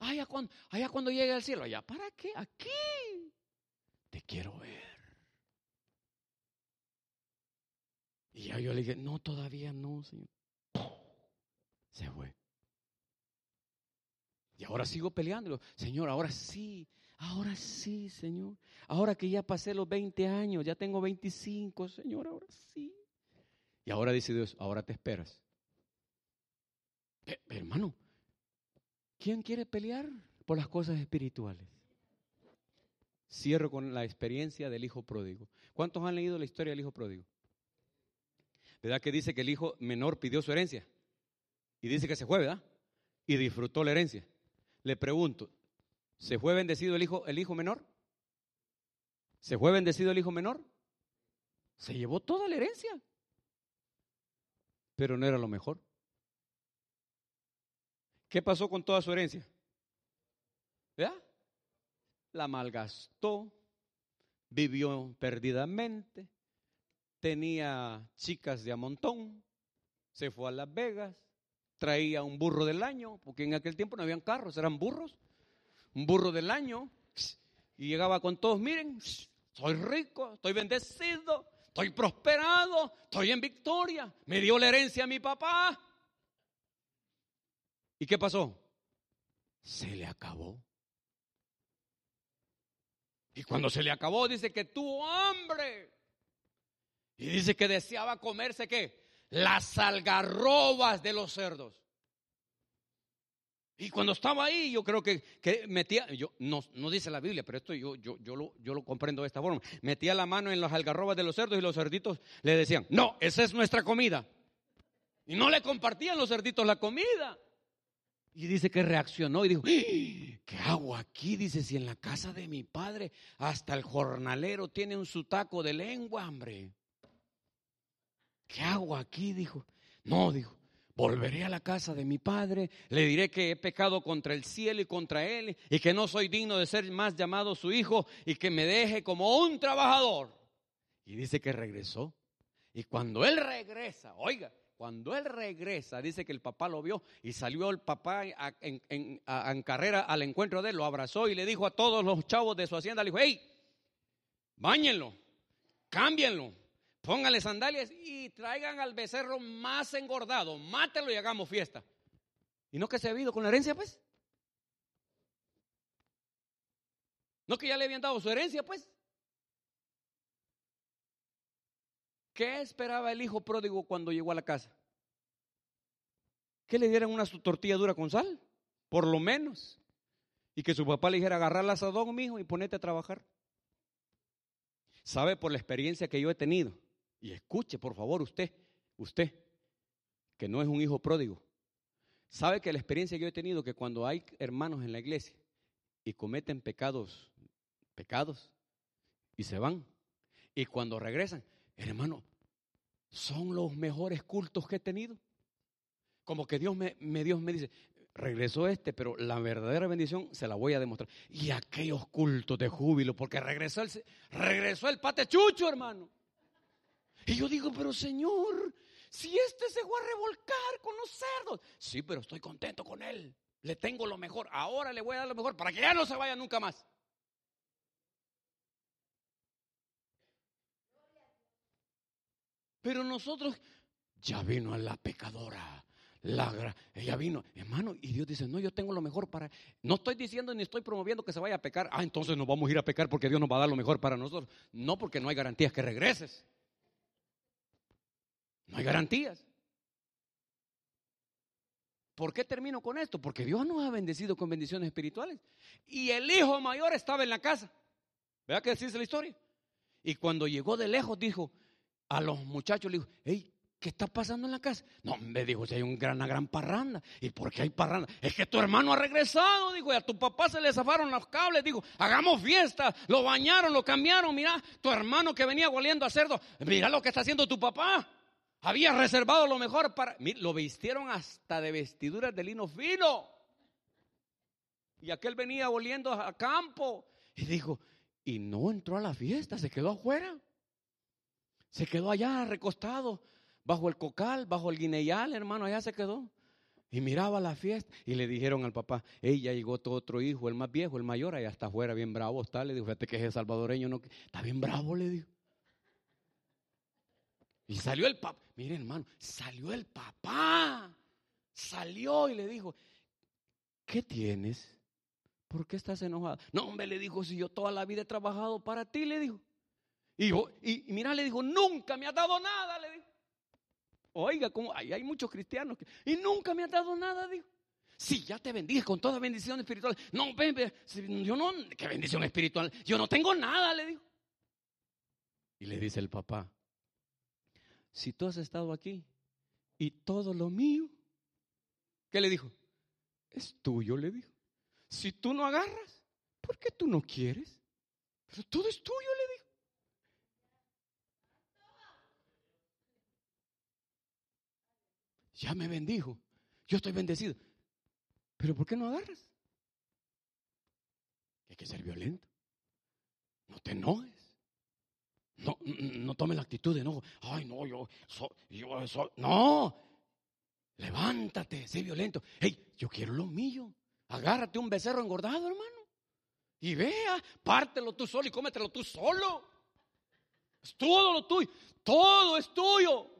Allá cuando, allá cuando llegue al cielo, allá, ¿para qué? Aquí. Te quiero ver. Y ya yo le dije, no, todavía no, Señor. Se fue. Y ahora sigo peleando. Señor, ahora sí, ahora sí, Señor. Ahora que ya pasé los 20 años, ya tengo 25, Señor, ahora sí. Y ahora dice Dios, ahora te esperas. Eh, hermano, ¿quién quiere pelear por las cosas espirituales? Cierro con la experiencia del hijo pródigo. ¿Cuántos han leído la historia del hijo pródigo? ¿Verdad que dice que el hijo menor pidió su herencia? Y dice que se fue, ¿verdad? Y disfrutó la herencia. Le pregunto, ¿se fue bendecido el hijo, el hijo menor? ¿Se fue bendecido el hijo menor? Se llevó toda la herencia. Pero no era lo mejor. ¿Qué pasó con toda su herencia? ¿Ya? La malgastó, vivió perdidamente, tenía chicas de a montón, se fue a Las Vegas, traía un burro del año, porque en aquel tiempo no habían carros, eran burros, un burro del año, y llegaba con todos, miren, soy rico, estoy bendecido, estoy prosperado, estoy en victoria, me dio la herencia a mi papá. ¿Y qué pasó? Se le acabó. Y cuando se le acabó, dice que tuvo hambre. Y dice que deseaba comerse qué? Las algarrobas de los cerdos. Y cuando estaba ahí, yo creo que, metía, yo, no, no, dice la Biblia, pero esto yo, yo, yo, lo, yo lo comprendo de esta forma. Metía la mano en las algarrobas de los cerdos y los cerditos le decían, no, esa es nuestra comida. Y no le compartían los cerditos la comida. Y dice que reaccionó y dijo, ¡Ah! ¿qué hago aquí? Dice, si en la casa de mi padre hasta el jornalero tiene un sutaco de lengua, hombre. ¿Qué hago aquí? Dijo. No, dijo. Volveré a la casa de mi padre, le diré que he pecado contra el cielo y contra él y que no soy digno de ser más llamado su hijo y que me deje como un trabajador. Y dice que regresó. Y cuando él regresa, oiga, cuando él regresa, dice que el papá lo vio y salió el papá en, carrera al encuentro de él, lo abrazó y le dijo a todos los chavos de su hacienda, le dijo, hey, bañenlo, cámbienlo, Póngale sandalias y traigan al becerro más engordado, mátelo y hagamos fiesta. ¿Y no que se ha habido con la herencia, pues? ¿No que ya le habían dado su herencia, pues? ¿Qué esperaba el hijo pródigo cuando llegó a la casa? Que le dieran una tortilla dura con sal, por lo menos. Y que su papá le dijera, agarrar el asadón, hijo, y ponete a trabajar. ¿Sabe por la experiencia que yo he tenido? Y escuche, por favor, usted, usted, que no es un hijo pródigo. Sabe que la experiencia que yo he tenido, que cuando hay hermanos en la iglesia y cometen pecados, pecados, y se van, y cuando regresan, hermano, son los mejores cultos que he tenido. Como que Dios me, Dios me dice, regresó este, pero la verdadera bendición se la voy a demostrar. Y aquellos cultos de júbilo, porque regresó el, regresó el patechucho, hermano. Y yo digo, pero Señor, si este se va a revolcar con los cerdos. Sí, pero estoy contento con él. Le tengo lo mejor. Ahora le voy a dar lo mejor para que ya no se vaya nunca más. Pero nosotros, ya vino a la pecadora. La, ella vino, hermano, y Dios dice, no, yo tengo lo mejor para... No estoy diciendo ni estoy promoviendo que se vaya a pecar. Ah, entonces nos vamos a ir a pecar porque Dios nos va a dar lo mejor para nosotros. No, porque no hay garantías que regreses. No hay garantías. ¿Por qué termino con esto? Porque Dios nos ha bendecido con bendiciones espirituales. Y el hijo mayor estaba en la casa. Vea que dice la historia. Y cuando llegó de lejos dijo a los muchachos, le dijo, hey, ¿qué está pasando en la casa? No, me dijo, si hay un gran, una gran parranda. ¿Y por qué hay parranda? Es que tu hermano ha regresado, dijo, y a tu papá se le zafaron los cables, dijo, hagamos fiesta, lo bañaron, lo cambiaron, mira, tu hermano que venía oliendo a cerdo, mira lo que está haciendo tu papá. Había reservado lo mejor para... Lo vistieron hasta de vestiduras de lino fino. Y aquel venía volviendo a campo. Y dijo, y no entró a la fiesta, se quedó afuera. Se quedó allá recostado, bajo el cocal, bajo el guineyal, hermano, allá se quedó. Y miraba la fiesta y le dijeron al papá, ella llegó todo otro hijo, el más viejo, el mayor, allá está afuera, bien bravo está. Le dijo, fíjate que es salvadoreño, no, está bien bravo, le dijo. Y salió el papá, mire hermano, salió el papá, salió y le dijo, ¿qué tienes? ¿Por qué estás enojado? No, hombre, le dijo, si yo toda la vida he trabajado para ti, le dijo. Y, y, mira, le dijo, nunca me ha dado nada, le dijo. Oiga, como hay, hay muchos cristianos que, y nunca me ha dado nada, dijo. Si ya te bendiga con toda bendición espiritual. No, ven, yo no, ¿qué bendición espiritual? Yo no tengo nada, le dijo. Y le dice el papá, si tú has estado aquí y todo lo mío ¿Qué le dijo? Es tuyo, le dijo. Si tú no agarras, ¿por qué tú no quieres? Pero todo es tuyo, le dijo. Ya me bendijo. Yo estoy bendecido. Pero ¿por qué no agarras? Hay que ser violento. No te enojes. No, no tome la actitud de enojo. Ay, no, yo, yo soy. No. Levántate, sé violento. Hey, yo quiero lo mío. Agárrate un becerro engordado, hermano. Y vea, pártelo tú solo y cómetelo tú solo. Es todo lo tuyo. Todo es tuyo.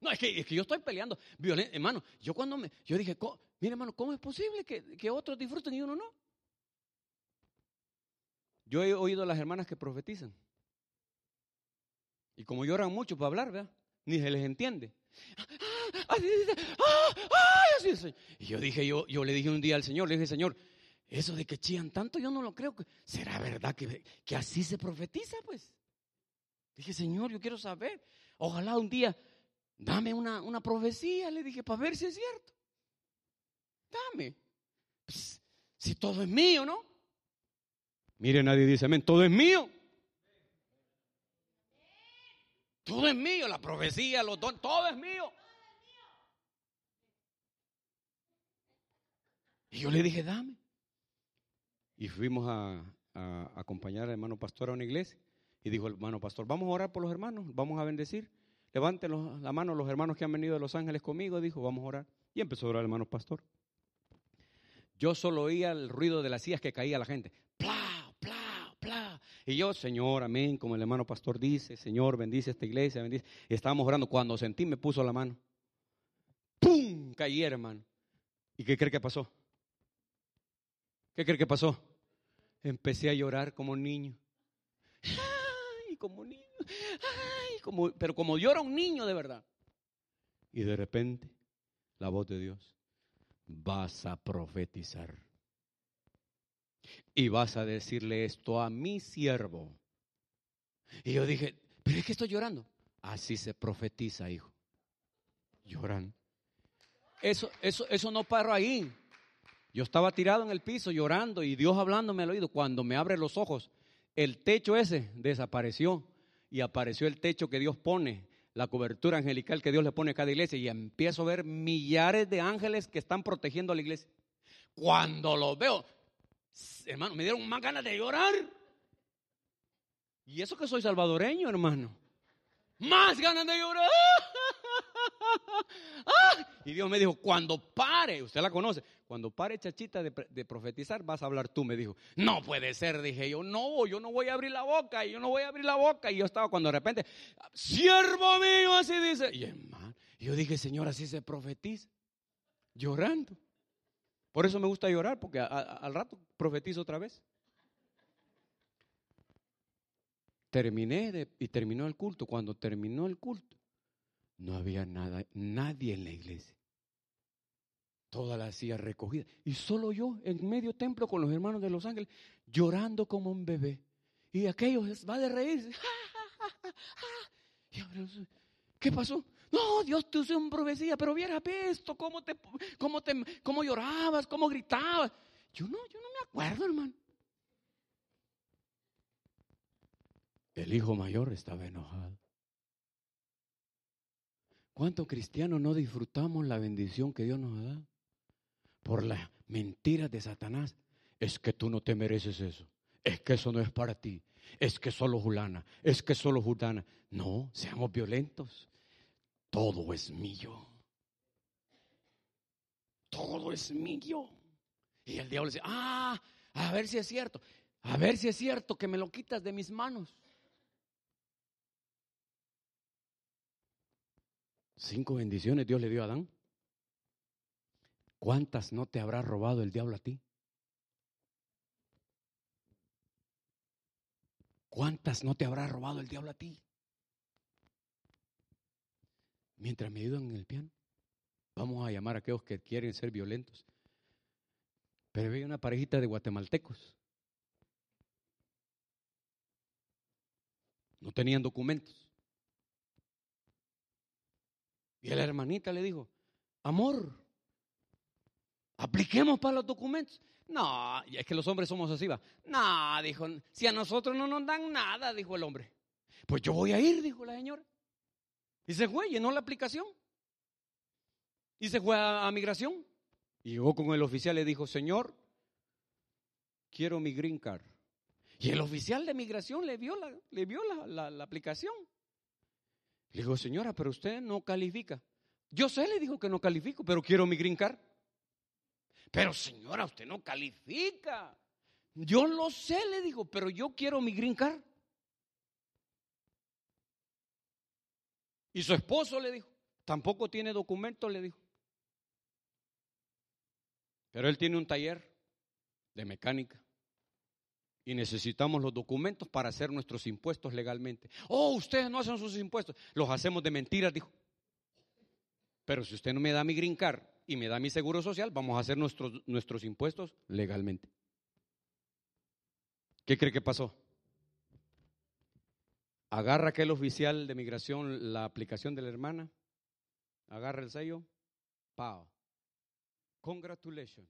No, es que, es que yo estoy peleando. Hermano, yo cuando me. Yo dije, mire, hermano, ¿cómo es posible que, que otros disfruten y uno no? Yo he oído a las hermanas que profetizan. Y como lloran mucho para hablar, ¿verdad? Ni se les entiende. Y yo dije, yo, yo le dije un día al Señor, le dije, Señor, eso de que chían tanto, yo no lo creo. ¿Será verdad que, que así se profetiza, pues? Dije, Señor, yo quiero saber. Ojalá un día dame una, una profecía, le dije, para ver si es cierto. Dame. Pues, si todo es mío, ¿no? Mire, nadie dice amén, todo es mío. Todo es mío, la profecía, los dones, todo es mío. Y yo le dije, dame. Y fuimos a, acompañar al hermano pastor a una iglesia. Y dijo el hermano pastor, vamos a orar por los hermanos, vamos a bendecir. Levanten la mano los hermanos que han venido de Los Ángeles conmigo. Dijo, vamos a orar. Y empezó a orar el hermano pastor. Yo solo oía el ruido de las sillas que caía la gente. ¡Pla, pla, pla! Y yo, Señor, amén, como el hermano pastor dice, Señor, bendice esta iglesia, bendice. Estábamos orando. Cuando sentí, me puso la mano. ¡Pum! Caí, hermano. ¿Y qué cree que pasó? ¿Qué cree que pasó? Empecé a llorar como niño. Ay, como niño. Ay, como, pero como llora un niño de verdad. Y de repente, la voz de Dios. Vas a profetizar. Y vas a decirle esto a mi siervo. Y yo dije, pero es que estoy llorando. Así se profetiza, hijo. Lloran. Eso, eso, eso no paro ahí. Yo estaba tirado en el piso llorando y Dios hablándome al oído. Cuando me abre los ojos, el techo ese desapareció y apareció el techo que Dios pone, la cobertura angelical que Dios le pone a cada iglesia y empiezo a ver millares de ángeles que están protegiendo a la iglesia. Cuando los veo, hermano, me dieron más ganas de llorar. Y eso que soy salvadoreño, hermano. Más ganas de llorar. Y Dios me dijo, cuando pare, usted la conoce, cuando pare chachita de, profetizar, vas a hablar tú, me dijo. No puede ser, dije yo, no, yo no voy a abrir la boca, yo no voy a abrir la boca. Y yo estaba cuando de repente, siervo mío, así dice. Y yo dije, Señor, así se profetiza, llorando. Por eso me gusta llorar, porque al rato profetizo otra vez. Terminé y terminó el culto. Cuando terminó el culto, no había nada, nadie en la iglesia. Toda la silla recogida. Y solo yo en medio templo con los hermanos de Los Ángeles, llorando como un bebé. Y aquellos va de reírse. ¿Qué pasó? No, Dios te usó un profecía, pero viera esto, cómo te, cómo te, cómo llorabas, cómo gritabas. Yo no, yo no me acuerdo, hermano. El hijo mayor estaba enojado. ¿Cuántos cristianos no disfrutamos la bendición que Dios nos dado? Por las mentiras de Satanás. Es que tú no te mereces eso. Es que eso no es para ti. Es que solo Julana. Es que solo Judana. No, seamos violentos. Todo es mío. Todo es mío. Y el diablo dice, ah, a ver si es cierto. A ver si es cierto que me lo quitas de mis manos. Cinco bendiciones Dios le dio a Adán. ¿Cuántas no te habrá robado el diablo a ti? ¿Cuántas no te habrá robado el diablo a ti? Mientras me ayudan en el piano, vamos a llamar a aquellos que quieren ser violentos. Pero había una parejita de guatemaltecos. No tenían documentos. Y la hermanita le dijo, amor. Apliquemos para los documentos. No, es que los hombres somos así, va. No, dijo, si a nosotros no nos dan nada, dijo el hombre. Pues yo voy a ir, dijo la señora. Y se fue, llenó la aplicación. Y se fue a, migración. Y llegó con el oficial y le dijo, señor, quiero mi green card. Y el oficial de migración le vio la, le vio la, la aplicación. Le dijo, señora, pero usted no califica. Yo sé, le dijo que no califico, pero quiero mi green. Pero señora, usted no califica. Yo lo sé, le dijo, pero yo quiero mi green. Y su esposo le dijo, tampoco tiene documento, le dijo. Pero él tiene un taller de mecánica. Y necesitamos los documentos para hacer nuestros impuestos legalmente. Oh, ustedes no hacen sus impuestos. Los hacemos de mentiras, dijo. Pero si usted no me da mi green y me da mi seguro social, vamos a hacer nuestros, nuestros impuestos legalmente. ¿Qué cree que pasó? Agarra aquel oficial de migración la aplicación de la hermana, agarra el sello, pao. Congratulations.